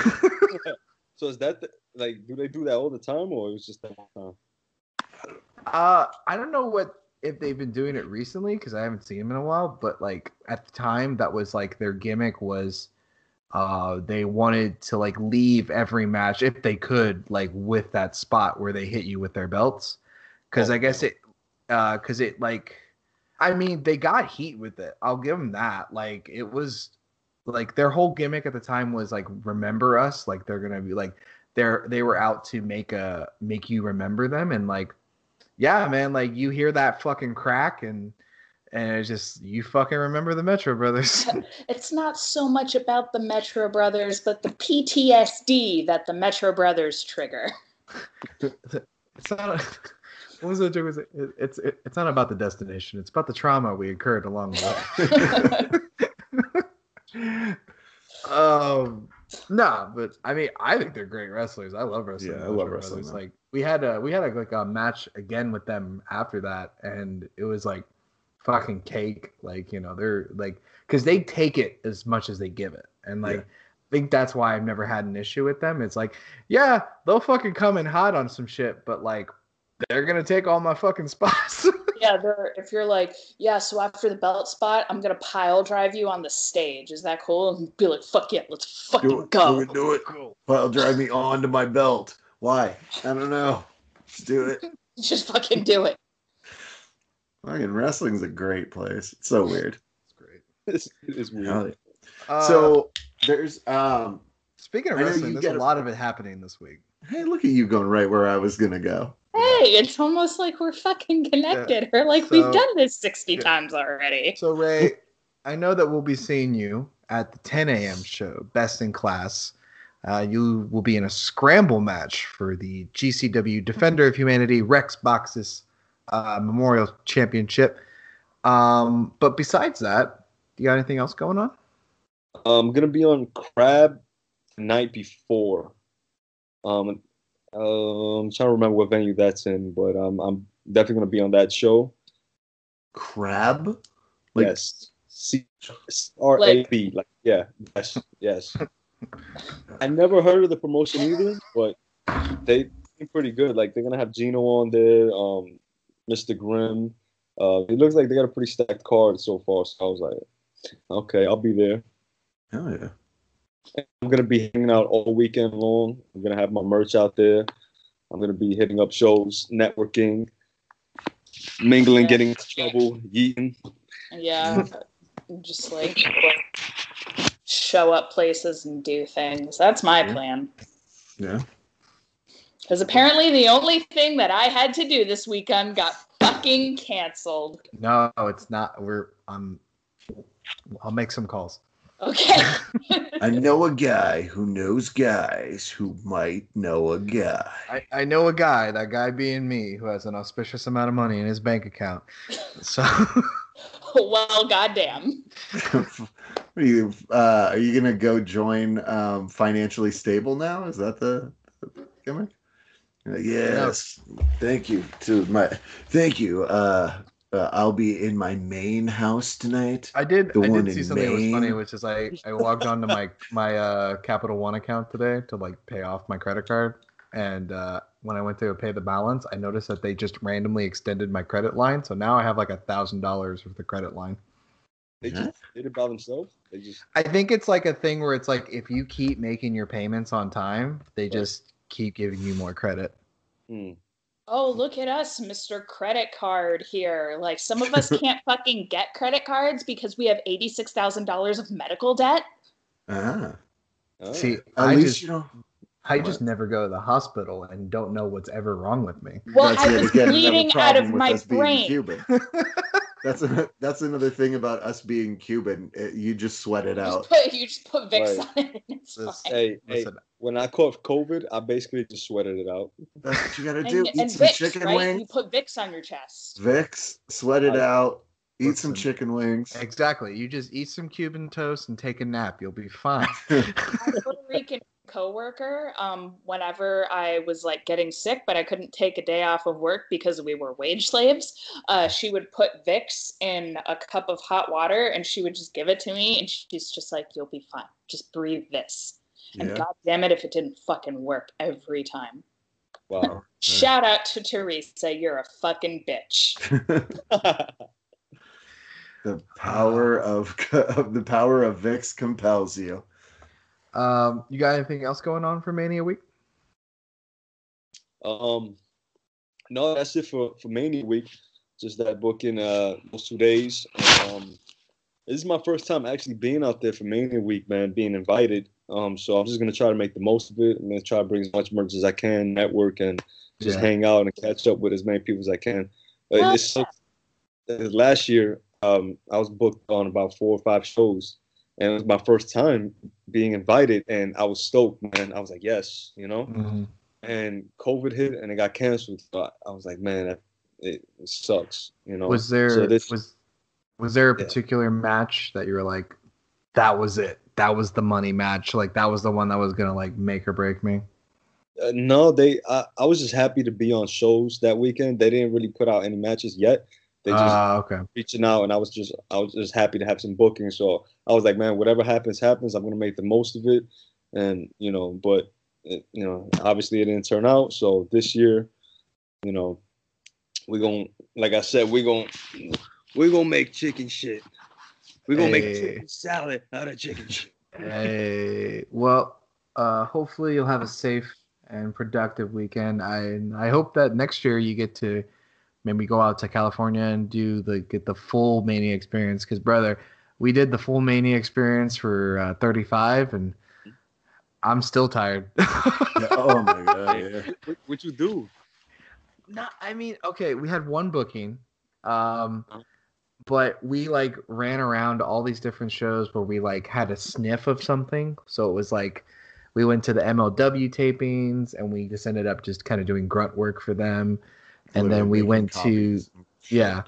So is that the, like, do they do that all the time, or it was just that one time?
uh, I don't know what if they've been doing it recently because I haven't seen them in a while. But like at the time, that was like their gimmick was. Uh, they wanted to like leave every match if they could, like with that spot where they hit you with their belts, because
Oh,
I guess it, uh, because it like, I mean, they got heat with it. I'll give them that. Like it was, like their whole gimmick at the time was like remember us. Like they're gonna be like they're they were out to make a make you remember them and like yeah man like you hear that fucking crack and and it's just you fucking remember the Metro Brothers.
it's not so much about the Metro Brothers, but the PTSD that the Metro Brothers trigger.
it's not. A, what was the joke? Was it, it's it, it's not about the destination. It's about the trauma we incurred along the way. um, nah, but I mean, I think they're great wrestlers. I love wrestling.
Yeah, I love wrestling.
Like we had a we had a, like a match again with them after that, and it was like fucking cake. Like you know, they're like because they take it as much as they give it, and like.
Yeah.
I think that's why I've never had an issue with them. It's like, yeah, they'll fucking come in hot on some shit, but like, they're gonna take all my fucking spots.
Yeah, they're, if you're like, yeah, so after the belt spot, I'm gonna pile drive you on the stage. Is that cool? And be like, fuck yeah, let's fucking
Do it,
go.
do it, do it. Pile drive me onto my belt. Why? I don't know. Just do it.
Just fucking do it.
Fucking wrestling's a great place. It's so weird.
It's great.
It's, it's weird.
Yeah.
Uh,
so there's um
speaking of
I
wrestling,
you
there's
get
a
a-
lot of it happening this week.
hey look at you going right where I was gonna go.
Hey, it's almost like we're fucking connected. Or like we've done this 60 times already.
So Rey, I know that we'll be seeing you at the 10 a.m. show, Best in Class. Uh, you will be in a scramble match for the GCW Defender of Humanity Rex Boxes uh, Memorial Championship. Um, but besides that, do you got anything else going on?
I'm gonna be on Crab the night before. Um, uh, I'm trying to remember what venue that's in, but um, I'm definitely gonna be on that show.
Crab? Like-
yes, C R A B. Like yeah, yes, yes. I never heard of the promotion either, but they seem pretty good. Like they're gonna have Gino on there, um, Mr. Grimm. Uh, it looks like they got a pretty stacked card so far. So I was like, okay, I'll be there.
Hell yeah.
I'm gonna be hanging out all weekend long. I'm gonna have my merch out there. I'm gonna be hitting up shows, networking, mingling,
Yeah.
getting into trouble, eating.
Yeah. Just like show up places and do things. That's my
Yeah.
plan.
Yeah.
Because apparently the only thing that I had to do this weekend got fucking canceled.
No, it's not. We're um, I'll make some calls.
Okay.
I know a guy who knows guys who might know a guy.
I, I know a guy, that guy being me, who has an auspicious amount of money in his bank account. So
well, goddamn.
are you uh, are you gonna go join um, financially stable now? Is that the, the gimmick? You're like, yes, thank you to my thank you. Uh, uh, I'll be in my main house tonight.
I did.
The
I
one
did see
in
something that was funny,
Maine.
which is I I logged onto my my uh, Capital One account today to like pay off my credit card, and uh, when I went to pay the balance, I noticed that they just randomly extended my credit line, so now I have like a thousand dollars with the credit line.
They
Yeah.
just did it by themselves. They just
I think it's like a thing where it's like if you keep making your payments on time, they just keep giving you more credit.
hmm.
Oh, look at us, Mr. Credit Card here. Like, some of us can't fucking get credit cards because we have $86,000 of medical debt.
Ah,
Oh.
See,
at
I
least
just
you don't.
I just never go to the hospital and don't know what's ever wrong with me.
Well,
That's
I was bleeding out of my brain.
Cuban. That's a, that's another thing about us being Cuban. It- you just sweat it
You
out.
just put, you just put Vicks
Right.
on it and it's
This-
fine.
Hey, hey,
Listen,
when I caught COVID, I basically just sweated it out.
That's what you gotta
And,
do. Eat
and
some
Vicks,
chicken
right?
wings.
You put Vicks on your chest.
Vicks, sweat it
Right.
out. Eat some chicken wings.
exactly. You just eat some Cuban toast and take a nap. You'll be fine.
Puerto Rican coworker, um, whenever I was like getting sick, but I couldn't take a day off of work because we were wage slaves, uh, she would put Vicks in a cup of hot water and she would just give it to me, and she's just like, "You'll be fine. Just breathe this." And
Yeah.
god damn it, if it didn't fucking work every time.
Wow.
Shout out to Teresa, you're a fucking bitch.
the power of, of the power of Vicks compels you.
Um, you got anything else going on for Mania Week?
um, no, that's it for for Mania Week. Just that booking uh those two days. Um, this is my first time actually being out there for Mania Week, man. Being invited. Um, so I'm just gonna try to make the most of it. I'm gonna try to bring as much merch as I can, network, and just
Yeah.
hang out and catch up with as many people as I can. Uh, it's uh, last year, um, I was booked on about four or five shows, and it was my first time being invited, and I was stoked, man. I was like, yes, you know.
Mhm.
And COVID hit, and it got canceled. So I, I was like, man, that, it, it sucks, you know.
Was there
So this-
was was there a
Yeah.
particular match that you were like, that was it? That was the money match. Like that was the one that was gonna like make or break me.
Uh, no, they. I, I was just happy to be on shows that weekend. They didn't really put out any matches yet, they just
Ah, okay.
reaching out, and I was just I was just happy to have some bookings. So I was like, man, whatever happens, happens. I'm gonna make the most of it, and you know, but it, you know, obviously it didn't turn out. So this year, you know, we gonna like I said, we gonna we gonna make chicken shit. We gonna make chicken salad out of chicken shit.
Hey, well, uh, hopefully you'll have a safe and productive weekend. I I hope that next year you get to maybe go out to California and do the get the full Mania experience. Because brother, we did the full Mania experience for uh, 35, and I'm still tired.
Yeah, oh my god, yeah.
What, what you do?
No, I mean, okay, we had one booking, um, but we like ran around all these different shows where we like had a sniff of something. So it was like we went to the MLW tapings and we just ended up just kind of doing grunt work for them, and then we went
making
to yeah,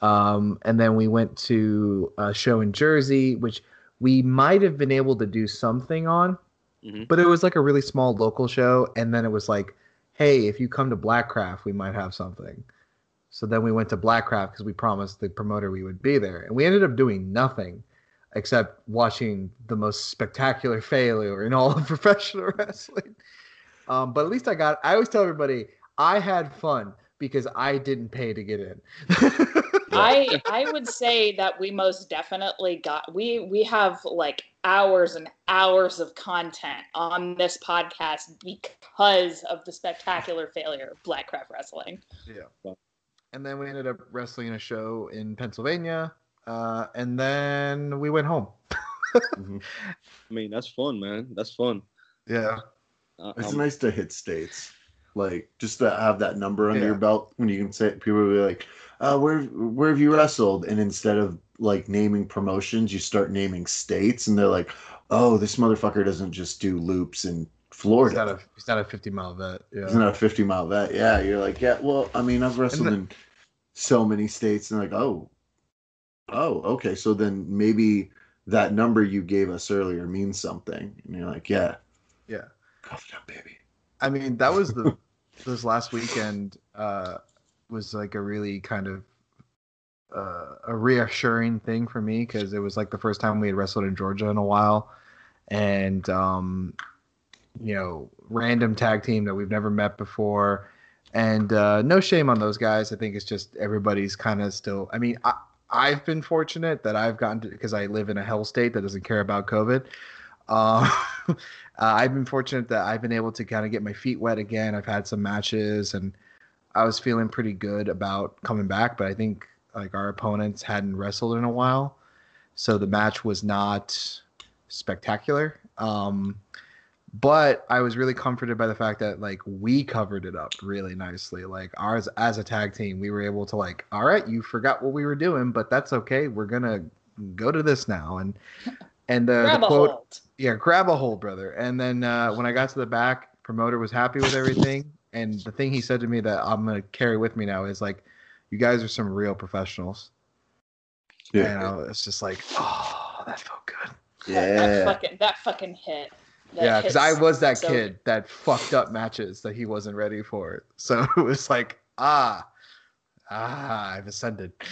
um, and then we went to a show in Jersey, which we might have been able to do something on,
Mhm.
but it was like a really small local show. And then it was like, hey, if you come to Blackcraft, we might have something. So then we went to Blackcraft because we promised the promoter we would be there, and we ended up doing nothing except watching the most spectacular failure in all of professional wrestling. Um, but at least I got. I always tell everybody I had fun because I didn't pay to get in.
I I would say that we most definitely got we we have like hours and hours of content on this podcast because of the spectacular failure of Blackcraft Wrestling. Yeah.
And then we ended up wrestling a show in Pennsylvania, uh, and then we went home.
Mhm.
I mean, that's fun, man. That's fun.
Yeah,
I-
It's
I'm-
nice to hit states, like just to have that number under
Yeah.
your belt when you can say people will be like, uh, "Where where have you wrestled?" And instead of like naming promotions, you start naming states, and they're like, "Oh, this motherfucker doesn't just do loops in
he's
Florida.
not a he's not a fifty mile vet. Yeah,
He's not a fifty mile vet." Yeah, you're like, "Yeah, well, I mean, I've wrestled in so many states," and like, "Oh, oh, okay, so then maybe." That number you gave us earlier means something, and you're like, "Yeah,
yeah.
cough it up, baby."
I mean, that was the this last weekend uh, was like a really kind of uh, a reassuring thing for me because it was like the first time we had wrestled in Georgia in a while, and um, you know, random tag team that we've never met before, and uh, no shame on those guys. I think it's just everybody's kind of still. I mean, I, I've been fortunate that I've gotten to because I live in a hell state that doesn't care about COVID. Um, uh, I've been fortunate that I've been able to kind of get my feet wet again. I've had some matches and I was feeling pretty good about coming back, but I think like our opponents hadn't wrestled in a while. So the match was not spectacular. Um, but I was really comforted by the fact that like we covered it up really nicely. Like ours as a tag team, we were able to like, all right, you forgot what we were doing, but that's okay. We're gonna go to this now. And and
Grab
the quote. Yeah, grab a hold, brother. And then uh, when I got to the back, promoter was happy with everything. And the thing he said to me that I'm gonna carry with me now is like, "You guys are some real professionals." And I was just like, "Oh, that felt good."
That, that
Yeah.
fucking that fucking hit. That
yeah, because I was that
so-
kid that fucked up matches that he wasn't ready for. So it was like, ah, ah, I've ascended.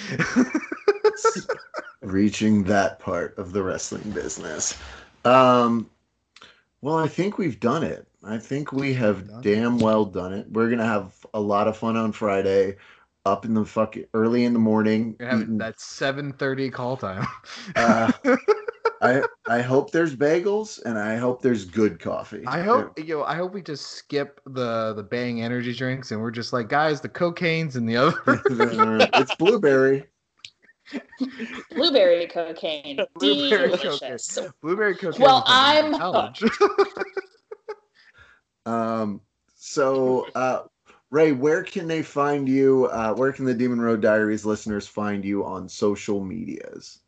reaching that part of the wrestling business. Um, well, I think we've done it. I think we have damn well done it. We're gonna have a lot of fun on Friday, up in the fuck early in the morning.
That 7:30 call time.
Uh, I I hope there's bagels and I hope there's good coffee.
I hope yo, I hope we just skip the the bang energy drinks and we're just like, guys, the cocaine's in the other.
it's blueberry.
Blueberry cocaine.
Blueberry
Delicious.
Blueberry cocaine.
Well, I'm
college.
Um, so, uh, Rey, where can they find you? Uh, where can the Demon Road Diaries listeners find you on social medias?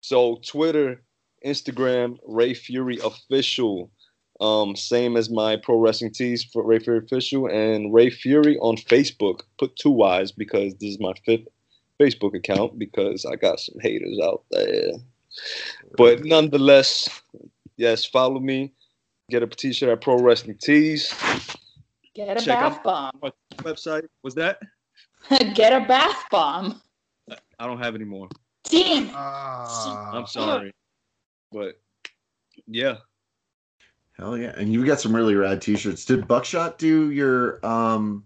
So Twitter, Instagram, Rey Fury official. Um, same as my pro wrestling tees for Rey Fury official and Rey Fury on Facebook. Put two Y's because this is my fifth Facebook account because I got some haters out there. But nonetheless, yes, follow me. Get a t-shirt at Pro Wrestling Tees.
Get a
Check
bath bomb.
Website was that
Get a bath bomb.
I don't have any more.
Damn.
Ah.
I'm sorry, but yeah.
Hell yeah! And you got some really rad T-shirts. Did Buckshot do your um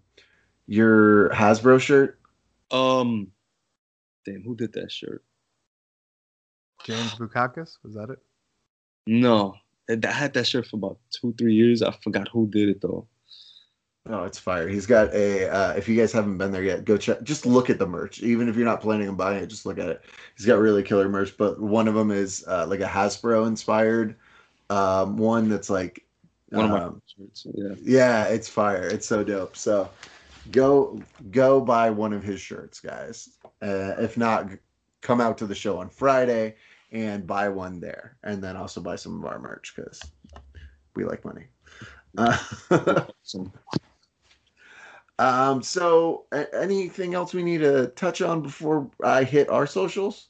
your Hasbro shirt?
Um, damn, who did that shirt?
James Bukakis, was that it?
No, I I had that shirt for about two, three years. I forgot who did it though.
Oh, it's fire. He's got a. Uh, if you guys haven't been there yet, go check. Just look at the merch. Even if you're not planning on buying it, just look at it. He's got really killer merch. But one of them is uh, like a Hasbro inspired um, one that's like
One of my
um,
shirts. Yeah.
Yeah, it's fire. It's so dope. So go go buy one of his shirts, guys. Uh, if not, come out to the show on Friday and buy one there, and then also buy some of our merch because we like money. Uh, um, so a- anything else we need to touch on before I hit our socials?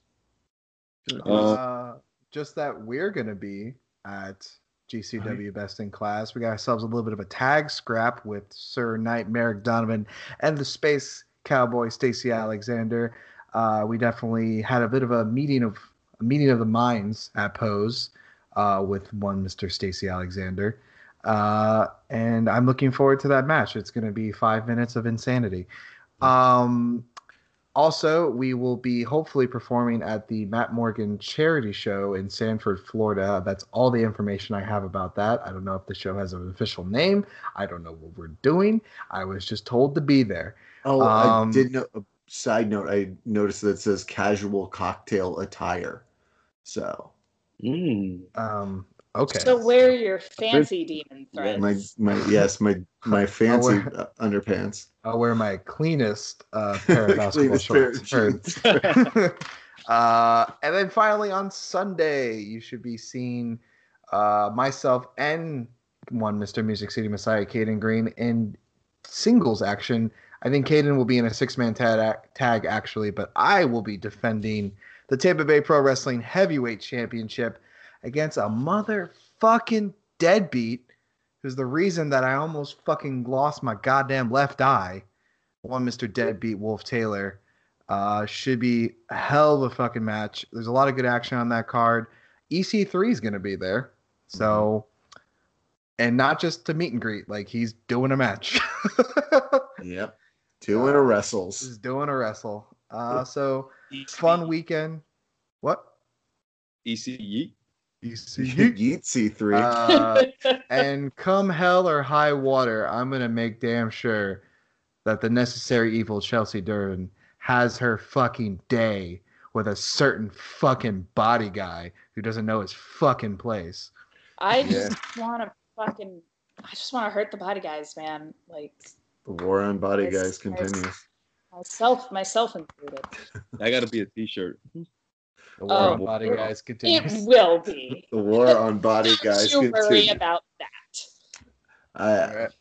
Uh,
Uh, just that we're gonna be at GCW Best in Class. We got ourselves a little bit of a tag scrap with Sir Knight Merrick Donovan and the Space Cowboy Stacy Alexander. Uh, we definitely had a bit of a meeting of a meeting of the minds at Pose uh, with one Mr. Stacy Alexander. Uh, and I'm looking forward to that match. It's going to be five minutes of insanity. Um, also, we will be hopefully performing at the Matt Morgan charity show in Sanford, Florida. That's all the information I have about that. I don't know if the show has an official name. I don't know what we're doing. I was just told to be there.
Oh,
Um,
I did know. Side note: I noticed that it says casual cocktail attire. So
mm.
Um, okay.
So wear your fancy demon threads.
my my yes my my fancy
wear-
uh, underpants.
I'll wear my cleanest uh, pair of basketball
Cleanest pair of
shorts. uh, and then finally on Sunday, you should be seeing uh, myself and one Mr. Music City Messiah, Caden Green, in singles action. I think Caden will be in a six man tag, tag actually, but I will be defending the Tampa Bay Pro Wrestling Heavyweight Championship against a motherfucking deadbeat who's the reason that I almost fucking lost my goddamn left eye. One Mr. Deadbeat Wolf Taylor. Uh, should be a hell of a fucking match. There's a lot of good action on that card. EC3 is going to be there. So, and not just to meet and greet, like he's doing a match.
Yep, two in a wrestles.
he's doing a wrestle. Uh, so, fun weekend. What?
EC
EC.
Yeetsy three.
Uh, and come hell or high water, I'm gonna make damn sure that the necessary evil Chelsea Durden has her fucking day with a certain fucking body guy who doesn't know his fucking place.
I
Yeah.
just want to fucking. I just want to hurt the body guys, man. Like
the war on body
Yes,
guys
yes.
continues.
myself, myself included.
I gotta be a T-shirt.
The
Oh,
war on body
it-
guys
It
continues.
will be.
The war on body guys
Don't you worry about that.
Uh,
Alright.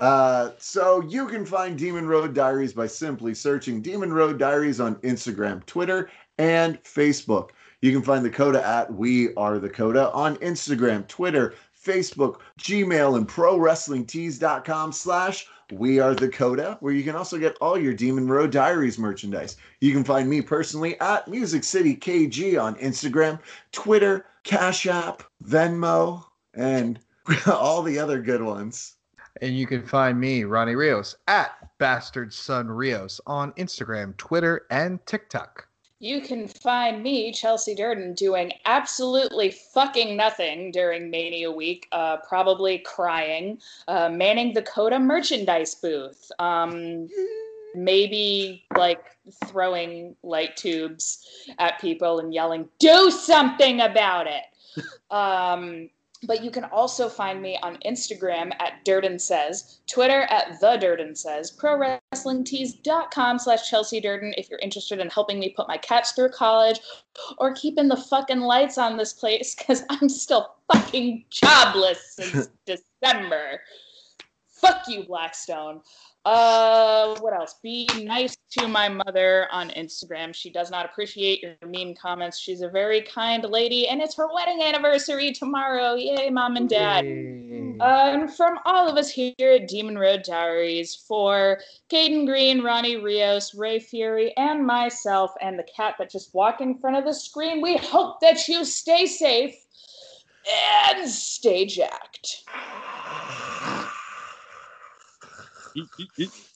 Uh, so you can find Demon Road Diaries by simply searching Demon Road Diaries on Instagram, Twitter, and Facebook. You can find the Coda at We Are the Coda on Instagram, Twitter, Facebook, Gmail, and ProWrestlingTees.com slash We Are the Coda, where you can also get all your Demon Road Diaries merchandise. You can find me personally at Music City KG on Instagram, Twitter, Cash App, Venmo, and all the other good ones.
And you can find me, Ronnie Rios, at Bastard Son Rios on Instagram, Twitter, and TikTok.
You can find me, Chelsea Durden, doing absolutely fucking nothing during Mania Week, uh, probably crying, uh, manning the Coda merchandise booth, um, maybe like throwing light tubes at people and yelling, do something about it. Um, but you can also find me on Instagram at Durden Says, Twitter at The Durden Says, ProWrestlingTees.com slash Chelsea Durden if you're interested in helping me put my cats through college or keeping the fucking lights on this place because I'm still fucking jobless since December. Fuck you, Blackstone. Uh, what else? Be nice to my mother on Instagram. She does not appreciate your mean comments. She's a very kind lady, and it's her wedding anniversary tomorrow. Yay, mom and dad. Uh, and from all of us here at Demon Road Diaries, for Caden Green, Ronnie Rios, Rey Fury, and myself, and the cat that just walked in front of the screen, we hope that you stay safe and stay jacked.
Eat, eat, eat.